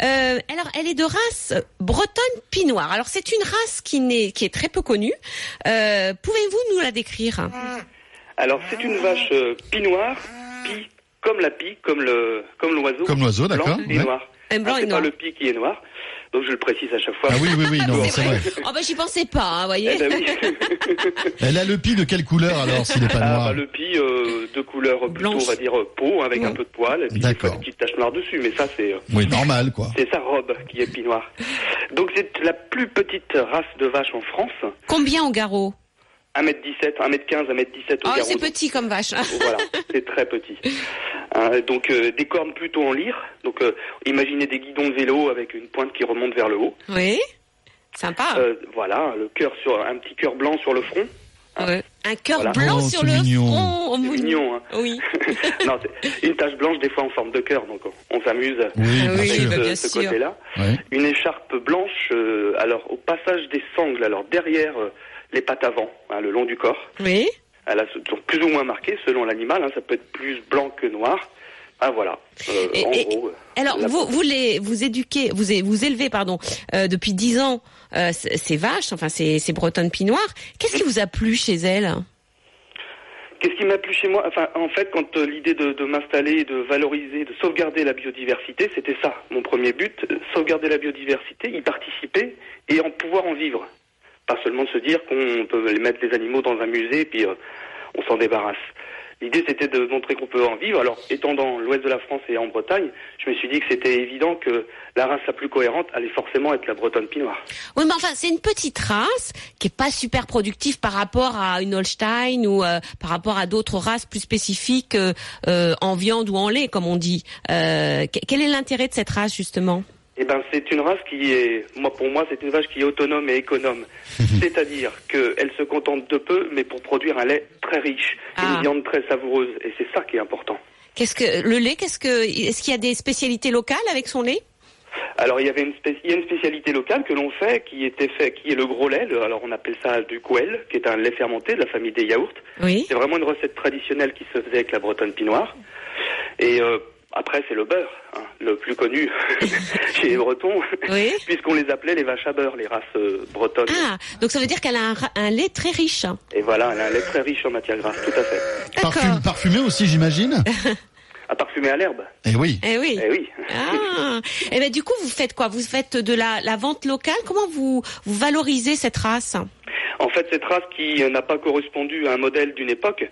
[SPEAKER 3] Euh, alors, elle est de race bretonne pinoire. Alors, c'est une race qui, n'est, qui est très peu connue. Euh, pouvez-vous nous la décrire?
[SPEAKER 7] Alors, c'est une vache euh, pie noire, pie comme la pie, comme le comme l'oiseau.
[SPEAKER 2] Comme l'oiseau,
[SPEAKER 7] blanc
[SPEAKER 2] d'accord,
[SPEAKER 7] et
[SPEAKER 2] ouais.
[SPEAKER 7] noir.
[SPEAKER 3] Un blanc
[SPEAKER 7] Ah,
[SPEAKER 3] et
[SPEAKER 7] c'est
[SPEAKER 3] noir.
[SPEAKER 7] pas le pie qui est noir. Donc je le précise à chaque fois.
[SPEAKER 2] Ah oui, oui, oui, non,
[SPEAKER 3] C'est vrai.
[SPEAKER 2] vrai.
[SPEAKER 3] Oh ben j'y pensais pas, hein, voyez.
[SPEAKER 7] Eh ben oui.
[SPEAKER 2] Elle a le pis de quelle couleur alors s'il n'est pas
[SPEAKER 7] Ah,
[SPEAKER 2] noir
[SPEAKER 7] bah, le pie euh, de couleur plutôt,
[SPEAKER 3] Blanche.
[SPEAKER 7] on va dire peau, avec
[SPEAKER 3] Ouais.
[SPEAKER 7] un peu de poil, et puis des petites taches noires dessus. Mais ça, c'est euh,
[SPEAKER 2] Oui, normal quoi.
[SPEAKER 7] c'est sa robe qui est pie noire. Donc c'est la plus petite race de vache en France.
[SPEAKER 3] Combien au garrot?
[SPEAKER 7] 1m17, 1m15, 1m17 au
[SPEAKER 3] Oh, c'est petit comme vache.
[SPEAKER 7] Voilà, c'est très petit. Euh, donc euh, des cornes plutôt en lyre. Donc euh, imaginez des guidons de vélo avec une pointe qui remonte vers le haut.
[SPEAKER 3] Oui. Sympa.
[SPEAKER 7] Euh, voilà, le cœur sur un petit cœur blanc sur le front.
[SPEAKER 3] Ouais. Un cœur
[SPEAKER 7] Voilà.
[SPEAKER 3] blanc
[SPEAKER 2] Oh,
[SPEAKER 3] sur le
[SPEAKER 2] mignon.
[SPEAKER 3] front. Oh,
[SPEAKER 7] C'est mignon, hein.
[SPEAKER 3] Oui.
[SPEAKER 7] non, une tache blanche des fois en forme de cœur, donc on, s'amuse
[SPEAKER 2] Oui, bien
[SPEAKER 3] oui,
[SPEAKER 2] sûr.
[SPEAKER 3] bah,
[SPEAKER 7] de
[SPEAKER 3] bien
[SPEAKER 7] ce
[SPEAKER 3] sûr.
[SPEAKER 7] côté-là.
[SPEAKER 2] Ouais.
[SPEAKER 7] Une écharpe blanche, euh, alors au passage des sangles, alors derrière euh, les pattes avant, hein, le long du corps.
[SPEAKER 3] Oui.
[SPEAKER 7] Elle a donc plus ou moins marqué selon l'animal. hein, ça peut être plus blanc que noir. Ah voilà. Euh,
[SPEAKER 3] Et-
[SPEAKER 7] en
[SPEAKER 3] et-
[SPEAKER 7] gros.
[SPEAKER 3] Alors vous vous les vous éduquez vous vous élevez pardon euh, depuis dix ans euh, ces vaches enfin ces ces bretonnes pinoires. Qu'est-ce qui vous a plu chez elles?
[SPEAKER 7] Qu'est-ce qui m'a plu chez moi? Enfin, en fait, quand euh, l'idée de, de m'installer, de valoriser, de sauvegarder la biodiversité, c'était ça, mon premier but, sauvegarder la biodiversité, y participer et en pouvoir en vivre. Pas seulement de se dire qu'on peut mettre les animaux dans un musée et puis euh, on s'en débarrasse. L'idée, c'était de montrer qu'on peut en vivre. Alors, étant dans l'ouest de la France et en Bretagne, je me suis dit que c'était évident que la race la plus cohérente allait forcément être la bretonne pinoire.
[SPEAKER 3] Oui, mais enfin, c'est une petite race qui est pas super productive par rapport à une Holstein ou euh, par rapport à d'autres races plus spécifiques euh, euh, en viande ou en lait, comme on dit. Euh, que- quel est l'intérêt de cette race, justement?
[SPEAKER 7] Eh ben, c'est une race qui est, moi, pour moi, c'est une vache qui est autonome et économe. C'est-à-dire qu'elle se contente de peu, mais pour produire un lait très riche et
[SPEAKER 3] Ah.
[SPEAKER 7] une viande très savoureuse. Et c'est ça qui est important.
[SPEAKER 3] Qu'est-ce que le lait Qu'est-ce que est-ce qu'il y a des spécialités locales avec son lait?
[SPEAKER 7] Alors il y avait une, spé- il y a une spécialité locale que l'on fait, qui était fait, qui est le gros lait. le- alors on appelle ça du couel, qui est un lait fermenté de la famille des yaourts.
[SPEAKER 3] Oui.
[SPEAKER 7] C'est vraiment une recette traditionnelle qui se faisait avec la bretonne pinoire. Et euh, après c'est le beurre, hein, le plus connu chez les Bretons,
[SPEAKER 3] Oui.
[SPEAKER 7] puisqu'on les appelait les vaches à beurre, les races euh, bretonnes.
[SPEAKER 3] Ah, donc ça veut dire qu'elle a un, lait très riche.
[SPEAKER 7] Et voilà, elle a un lait très riche en matière grasse, tout à fait.
[SPEAKER 2] Parfum- parfumé aussi, j'imagine?
[SPEAKER 7] À parfumer à l'herbe.
[SPEAKER 2] Eh oui.
[SPEAKER 3] Eh oui.
[SPEAKER 7] Eh oui.
[SPEAKER 3] Ah. Et ben du coup, vous faites quoi? Vous faites de la, la vente locale? Comment vous, vous valorisez cette race?
[SPEAKER 7] En fait, cette race qui n'a pas correspondu à un modèle d'une époque.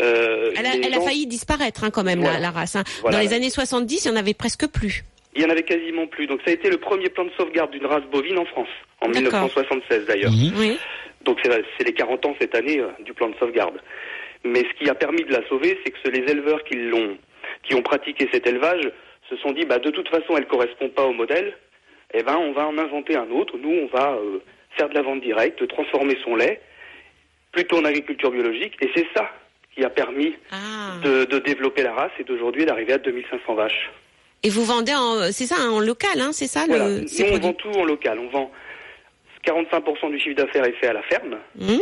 [SPEAKER 7] Euh,
[SPEAKER 3] Elle a, failli disparaître hein, quand même la,
[SPEAKER 7] Voilà.
[SPEAKER 3] la race. hein.
[SPEAKER 7] Voilà.
[SPEAKER 3] Dans les années 70, il y en avait presque plus.
[SPEAKER 7] Il y en avait quasiment plus. Donc ça a été le premier plan de sauvegarde d'une race bovine en France, en
[SPEAKER 3] D'accord.
[SPEAKER 7] 1976 d'ailleurs.
[SPEAKER 2] Mhm.
[SPEAKER 3] Oui.
[SPEAKER 7] Donc c'est les 40 ans cette année euh, du plan de sauvegarde. Mais ce qui a permis de la sauver, c'est que ce- les éleveurs qui l'ont, qui ont pratiqué cet élevage, se sont dit, bah de toute façon, elle correspond pas au modèle. Eh ben, on va en inventer un autre. Nous, on va euh, faire de la vente directe, transformer son lait, plutôt en agriculture biologique. Et c'est ça qui a permis
[SPEAKER 3] Ah.
[SPEAKER 7] de, de développer la race et d'aujourd'hui d'arriver à 2500 vaches.
[SPEAKER 3] Et vous vendez en, c'est ça, en local, hein, c'est ça
[SPEAKER 7] Voilà.
[SPEAKER 3] le.
[SPEAKER 7] Nous, on
[SPEAKER 3] produits
[SPEAKER 7] vend tout en local. On vend 45% du chiffre d'affaires est fait à la ferme.
[SPEAKER 3] Hum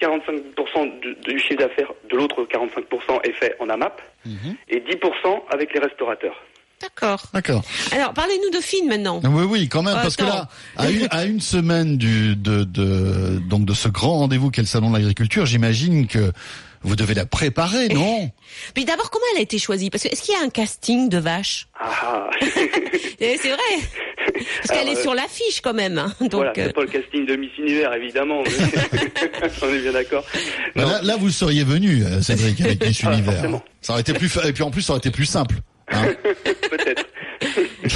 [SPEAKER 7] 45% du, du chiffre d'affaires de l'autre 45% est fait en AMAP.
[SPEAKER 2] Mhm.
[SPEAKER 7] Et 10% avec les restaurateurs.
[SPEAKER 3] D'accord.
[SPEAKER 2] D'accord.
[SPEAKER 3] Alors, parlez-nous de Fine maintenant.
[SPEAKER 2] Oui, oui, quand même, parce que là, à une, à une semaine du, de, de, donc de ce grand rendez-vous qu'est le salon de l'agriculture, j'imagine que vous devez la préparer, non?
[SPEAKER 3] Puis d'abord, comment elle a été choisie? Parce que est-ce qu'il y a un casting de vaches?
[SPEAKER 7] Ah, ah.
[SPEAKER 3] Eh, C'est vrai. Parce qu'elle est
[SPEAKER 7] euh,
[SPEAKER 3] sur l'affiche quand même. hein. Donc,
[SPEAKER 7] voilà,
[SPEAKER 3] euh,
[SPEAKER 7] c'est pas le casting de Miss Univers, évidemment. mais- On est bien d'accord.
[SPEAKER 2] Bah, là, là, vous seriez venu, euh, Cédric, avec Miss
[SPEAKER 7] Ah,
[SPEAKER 2] Univers. Ça aurait été plus, fa- et puis en plus, ça aurait été plus simple. Hein.
[SPEAKER 7] Peut-être.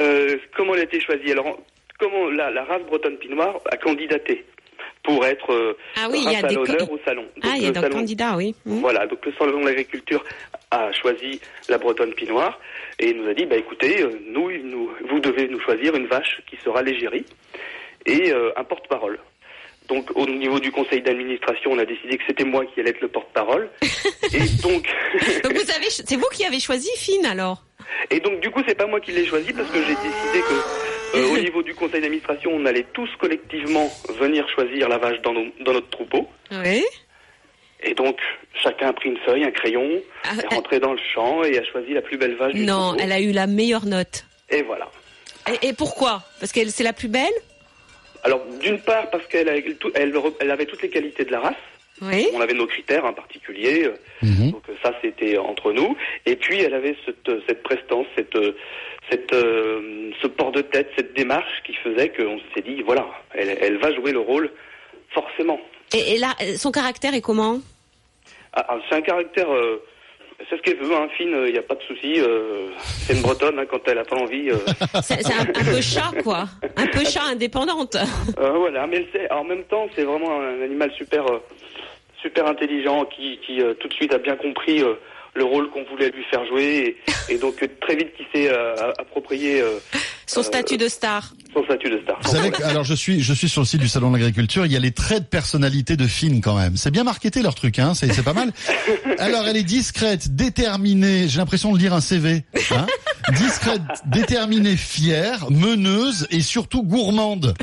[SPEAKER 7] Euh, comment elle a été choisie Alors, comment la, la race bretonne pinoire a candidaté pour être euh,
[SPEAKER 3] Ah oui, il y a
[SPEAKER 7] race à
[SPEAKER 3] des
[SPEAKER 7] l'honneur au salon
[SPEAKER 3] Ah, il y a
[SPEAKER 7] le
[SPEAKER 3] donc
[SPEAKER 7] salon-
[SPEAKER 3] candidat, oui. Hum.
[SPEAKER 7] Voilà, donc le salon de l'agriculture a choisi la bretonne pinoire et nous a dit, bah écoutez, euh, nous, nous, vous devez nous choisir une vache qui sera l'égérie et euh, un porte-parole. Donc au niveau du conseil d'administration, on a décidé que c'était moi qui allais être le porte-parole. et donc,
[SPEAKER 3] Donc vous avez, c'est vous qui avez choisi Fine alors?
[SPEAKER 7] Et donc du coup, c'est pas moi qui l'ai choisi parce que j'ai décidé que euh, au niveau du conseil d'administration, on allait tous collectivement venir choisir la vache dans, nos- dans notre troupeau.
[SPEAKER 3] Oui.
[SPEAKER 7] Et donc, chacun a pris une feuille, un crayon,
[SPEAKER 3] Ah,
[SPEAKER 7] est rentré dans le champ et a choisi la plus belle vache du
[SPEAKER 3] Non,
[SPEAKER 7] troupeau.
[SPEAKER 3] elle a eu la meilleure note.
[SPEAKER 7] Et voilà.
[SPEAKER 3] Et, et pourquoi? Parce qu'elle c'est la plus belle?
[SPEAKER 7] Alors, d'une part, parce qu'elle elle, elle avait toutes les qualités de la race.
[SPEAKER 3] Oui.
[SPEAKER 7] On avait nos critères en particulier. euh,
[SPEAKER 2] Mhm.
[SPEAKER 7] Donc ça, c'était entre nous. Et puis, elle avait cette, cette prestance, cette, euh, cette, euh, ce port de tête, cette démarche qui faisait qu'on s'est dit, voilà, elle, elle va jouer le rôle forcément.
[SPEAKER 3] Et, et là, son caractère est comment?
[SPEAKER 7] Ah, ah, c'est un caractère... euh, c'est ce qu'elle veut, hein, fine, il n'y a pas de souci. euh, c'est une bretonne, hein, quand elle a pas envie. euh,
[SPEAKER 3] C'est un, un peu chat, quoi. Un peu chat indépendante.
[SPEAKER 7] Euh, voilà, mais elle en même temps, c'est vraiment un animal super, euh, super intelligent qui, qui euh, tout de suite a bien compris euh, le rôle qu'on voulait lui faire jouer et, et donc euh, très vite qui s'est euh, approprié euh,
[SPEAKER 3] Son
[SPEAKER 7] Euh,
[SPEAKER 3] statut de star.
[SPEAKER 7] son statut de star.
[SPEAKER 2] Vous savez que, alors je suis, je suis sur le site du salon de l'agriculture, il y a les traits de personnalité de Fine quand même. C'est bien marketé leur truc, hein, c'est, c'est pas mal. Alors elle est discrète, déterminée, j'ai l'impression de lire un CV. Hein discrète, déterminée, fière, meneuse et surtout gourmande.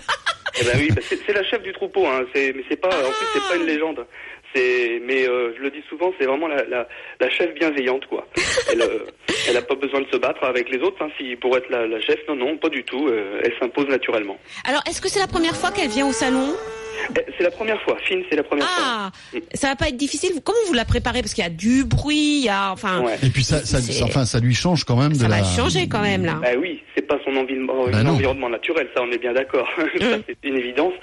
[SPEAKER 7] Eh ben oui, bah, c'est, c'est la chef du troupeau, hein, c'est, mais c'est pas, en plus c'est pas une légende. C'est, mais euh, je le dis souvent, c'est vraiment la, la, la chef bienveillante, quoi. Elle, euh, elle a pas besoin de se battre avec les autres, hein, si pour être la, la chef, non, non, pas du tout. euh, elle s'impose naturellement.
[SPEAKER 3] Alors, est-ce que c'est la première fois qu'elle vient au salon?
[SPEAKER 7] C'est la première fois. Fine, c'est la première fois.
[SPEAKER 3] Ah, ça va pas être difficile. Comment vous la préparez? Parce qu'il y a du bruit, il y a, enfin,
[SPEAKER 7] Ouais.
[SPEAKER 2] Et puis ça, enfin, ça lui change quand même de
[SPEAKER 3] ça
[SPEAKER 2] la.
[SPEAKER 3] va changer quand même là.
[SPEAKER 7] Bah oui, c'est pas son environnement,
[SPEAKER 2] Bah non.
[SPEAKER 7] environnement naturel, ça on est bien d'accord. Ça,
[SPEAKER 3] Mm.
[SPEAKER 7] c'est une évidence.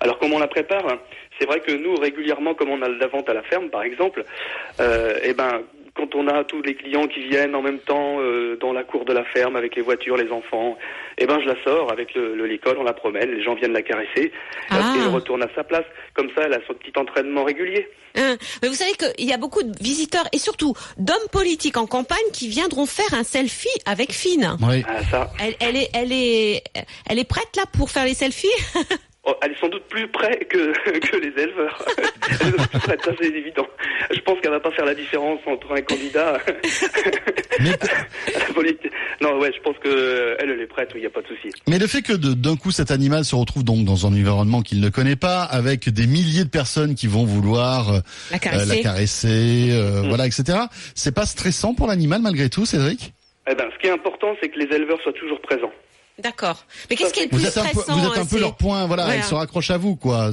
[SPEAKER 7] Alors comment on la prépare? C'est vrai que nous régulièrement, comme on a de la vente à la ferme, par exemple, euh, eh ben quand on a tous les clients qui viennent en même temps euh, dans la cour de la ferme avec les voitures, les enfants, eh ben je la sors avec le, le licol, on la promène, les gens viennent la caresser,
[SPEAKER 3] Ah.
[SPEAKER 7] et elle retourne à sa place. Comme ça, elle a son petit entraînement régulier.
[SPEAKER 3] Hein. Mais vous savez qu'il y a beaucoup de visiteurs et surtout d'hommes politiques en campagne qui viendront faire un selfie avec Fine.
[SPEAKER 2] Oui.
[SPEAKER 7] Ah, ça,
[SPEAKER 3] Elle, elle est, elle est, elle est prête là pour faire les selfies?
[SPEAKER 7] elle est sans doute plus près que, que les éleveurs. elle est plus près, ça c'est évident. Je pense qu'elle va pas faire la différence entre un candidat.
[SPEAKER 2] Mais,
[SPEAKER 7] à la politique. Non, ouais, je pense que elle, elle est prête, il n'y a pas de souci.
[SPEAKER 2] mais le fait que d'un coup cet animal se retrouve donc dans un environnement qu'il ne connaît pas, avec des milliers de personnes qui vont vouloir euh,
[SPEAKER 3] La
[SPEAKER 2] euh,
[SPEAKER 3] caresser.
[SPEAKER 2] la caresser, euh,
[SPEAKER 7] Mm.
[SPEAKER 2] voilà, etc. C'est pas stressant pour l'animal malgré tout, Cédric?
[SPEAKER 7] Eh ben, ce qui est important, c'est que les éleveurs soient toujours présents.
[SPEAKER 3] D'accord. Mais qu'est-ce qui est le
[SPEAKER 2] Vous
[SPEAKER 3] plus
[SPEAKER 2] êtes un peu,
[SPEAKER 3] stressant
[SPEAKER 2] vous êtes un peu
[SPEAKER 3] c'est-
[SPEAKER 2] leur point, voilà,
[SPEAKER 3] Voilà.
[SPEAKER 2] ils se raccrochent à vous, quoi.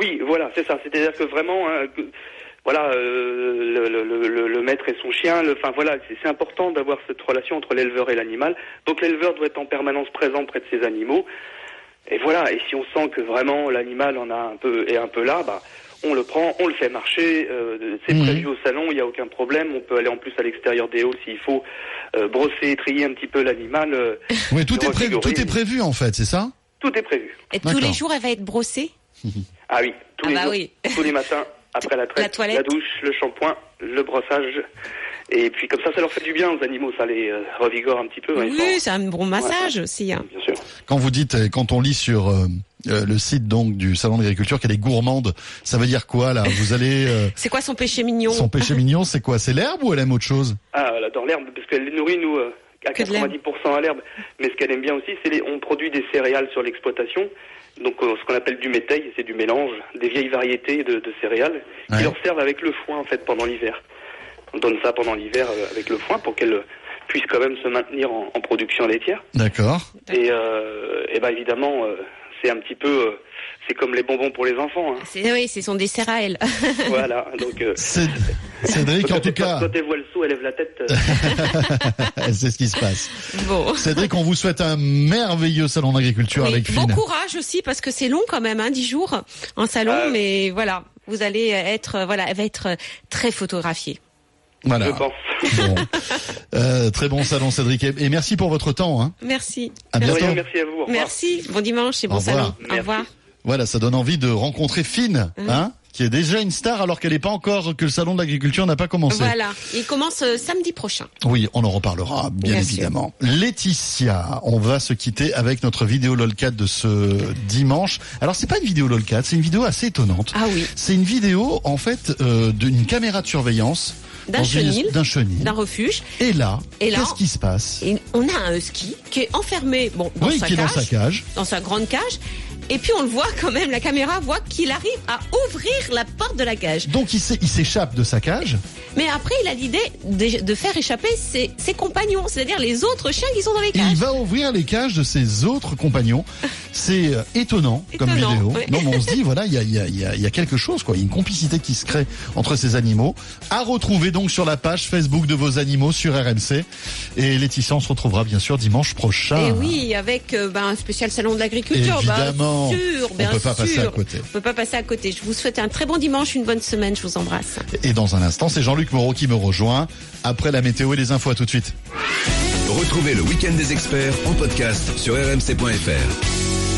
[SPEAKER 7] Oui, voilà, c'est ça. C'est-à-dire que vraiment, hein, que- voilà, euh, le, le- le- le maître et son chien. le- Enfin voilà, c'est c'est important d'avoir cette relation entre l'éleveur et l'animal. Donc l'éleveur doit être en permanence présent près de ses animaux. Et voilà. Et si on sent que vraiment l'animal en a un peu est un peu là, bah on le prend, on le fait marcher. euh, c'est
[SPEAKER 2] Mhm.
[SPEAKER 7] prévu au salon, il n'y a aucun problème. On peut aller en plus à l'extérieur des hauts s'il faut euh, brosser, trier un petit peu l'animal. euh,
[SPEAKER 2] Oui, tout est prévu, tout est prévu en fait, c'est ça
[SPEAKER 7] tout est prévu.
[SPEAKER 3] Et tous les jours, elle va être brossée
[SPEAKER 7] Ah oui, tous
[SPEAKER 3] Ah
[SPEAKER 7] les
[SPEAKER 3] bah
[SPEAKER 7] jours,
[SPEAKER 3] oui.
[SPEAKER 7] tous les matins, après la traite,
[SPEAKER 3] La toilette.
[SPEAKER 7] douche, le shampoing, le brossage. Et puis comme ça, ça leur fait du bien aux animaux, ça les euh, revigore un petit peu.
[SPEAKER 3] Oui, c'est un bon massage aussi. hein.
[SPEAKER 7] Bien sûr.
[SPEAKER 2] Quand vous dites, quand on lit sur euh, euh, le site donc du salon d'agriculture qu'elle est gourmande, ça veut dire quoi là? Vous allez euh,
[SPEAKER 3] C'est quoi son péché mignon?
[SPEAKER 2] son péché mignon, c'est quoi? C'est l'herbe ou elle aime autre chose?
[SPEAKER 7] Ah, là, dans l'herbe, parce qu'elle nourrit, nous, euh, à
[SPEAKER 3] Que de l'herbe.
[SPEAKER 7] 90% à l'herbe. Mais ce qu'elle aime bien aussi, c'est les, on produit des céréales sur l'exploitation. Donc euh, ce qu'on appelle du métail, c'est du mélange, des vieilles variétés de, de céréales
[SPEAKER 2] Ouais.
[SPEAKER 7] qui leur servent avec le foin en fait pendant l'hiver. On donne ça pendant l'hiver euh, avec le foin pour qu'elle puisse quand même se maintenir en, en production laitière.
[SPEAKER 2] D'accord.
[SPEAKER 7] Et, euh, et ben évidemment, euh, c'est un petit peu, euh, c'est comme les bonbons pour les enfants. Hein.
[SPEAKER 3] C'est oui, c'est son dessert à elle.
[SPEAKER 7] voilà. Donc euh,
[SPEAKER 2] C'est- Cédric, en tout cas,
[SPEAKER 7] quand elle voit le saut, elle lève la tête. euh,
[SPEAKER 2] c'est ce qui se passe.
[SPEAKER 3] bon.
[SPEAKER 2] Cédric, on vous souhaite un merveilleux salon d'agriculture
[SPEAKER 3] Oui,
[SPEAKER 2] avec
[SPEAKER 3] bon
[SPEAKER 2] Fine.
[SPEAKER 3] courage aussi parce que c'est long quand même, hein, 10 jours en salon,
[SPEAKER 7] Ah.
[SPEAKER 3] mais voilà, vous allez être, voilà, elle va être très photographiée.
[SPEAKER 2] Voilà.
[SPEAKER 7] Je pense.
[SPEAKER 2] Bon. Euh, très bon salon, Cédric. Et merci pour votre temps. Hein.
[SPEAKER 3] Merci.
[SPEAKER 2] À bientôt.
[SPEAKER 7] rien, merci à vous.
[SPEAKER 3] Merci. Bon dimanche et bon
[SPEAKER 2] Au
[SPEAKER 3] salon. Au revoir.
[SPEAKER 2] Voilà, ça donne envie de rencontrer Fine, hein, qui est déjà une star alors qu'elle n'est pas encore, que le salon de l'agriculture n'a pas commencé.
[SPEAKER 3] Voilà. Il commence euh, samedi prochain.
[SPEAKER 2] Oui, on en reparlera, bien,
[SPEAKER 3] Bien sûr.
[SPEAKER 2] évidemment. Laetitia, on va se quitter avec notre vidéo LOLCAT de ce dimanche. Alors, c'est pas une vidéo LOLCAT, c'est une vidéo assez étonnante.
[SPEAKER 3] Ah oui.
[SPEAKER 2] C'est une vidéo, en fait, euh, d'une caméra de surveillance.
[SPEAKER 3] D'un chenil.
[SPEAKER 2] D'un chenil.
[SPEAKER 3] D'un refuge.
[SPEAKER 2] Et là,
[SPEAKER 3] Et là,
[SPEAKER 2] qu'est-ce qui se passe
[SPEAKER 3] Et on a un husky qui est enfermé, bon, dans
[SPEAKER 2] Oui,
[SPEAKER 3] sa
[SPEAKER 2] qui est
[SPEAKER 3] cage,
[SPEAKER 2] dans sa cage.
[SPEAKER 3] dans sa grande cage. Et puis on le voit quand même, la caméra voit qu'il arrive à ouvrir la porte de la cage.
[SPEAKER 2] Donc, il s'é- il s'échappe de sa cage.
[SPEAKER 3] Mais après, il a l'idée de, de faire échapper ses, ses compagnons, c'est-à-dire les autres chiens qui sont dans les
[SPEAKER 2] Et il
[SPEAKER 3] cages.
[SPEAKER 2] va ouvrir les cages de ses autres compagnons. C'est euh, étonnant, comme vidéo. Non, mais on se dit, voilà, il y a, il y, a, il y, a, il y a quelque chose, quoi. Il y a une complicité qui se crée entre ces animaux. À retrouver donc sur la page Facebook de vos animaux sur RMC. Et Laetitia, on se retrouvera bien sûr dimanche prochain.
[SPEAKER 3] Et oui, avec euh, ben, un spécial salon de l'agriculture,
[SPEAKER 2] Évidemment.
[SPEAKER 3] Bien sûr,
[SPEAKER 2] On peut pas passer
[SPEAKER 3] sûr.
[SPEAKER 2] à côté.
[SPEAKER 3] On peut pas passer à côté. Je vous souhaite un très bon dimanche, une bonne semaine, je vous embrasse.
[SPEAKER 2] Et dans un instant, c'est Jean-Luc Moreau qui me rejoint. Après la météo et les infos, à tout de suite.
[SPEAKER 1] Retrouvez le week-end des experts en podcast sur rmc.fr.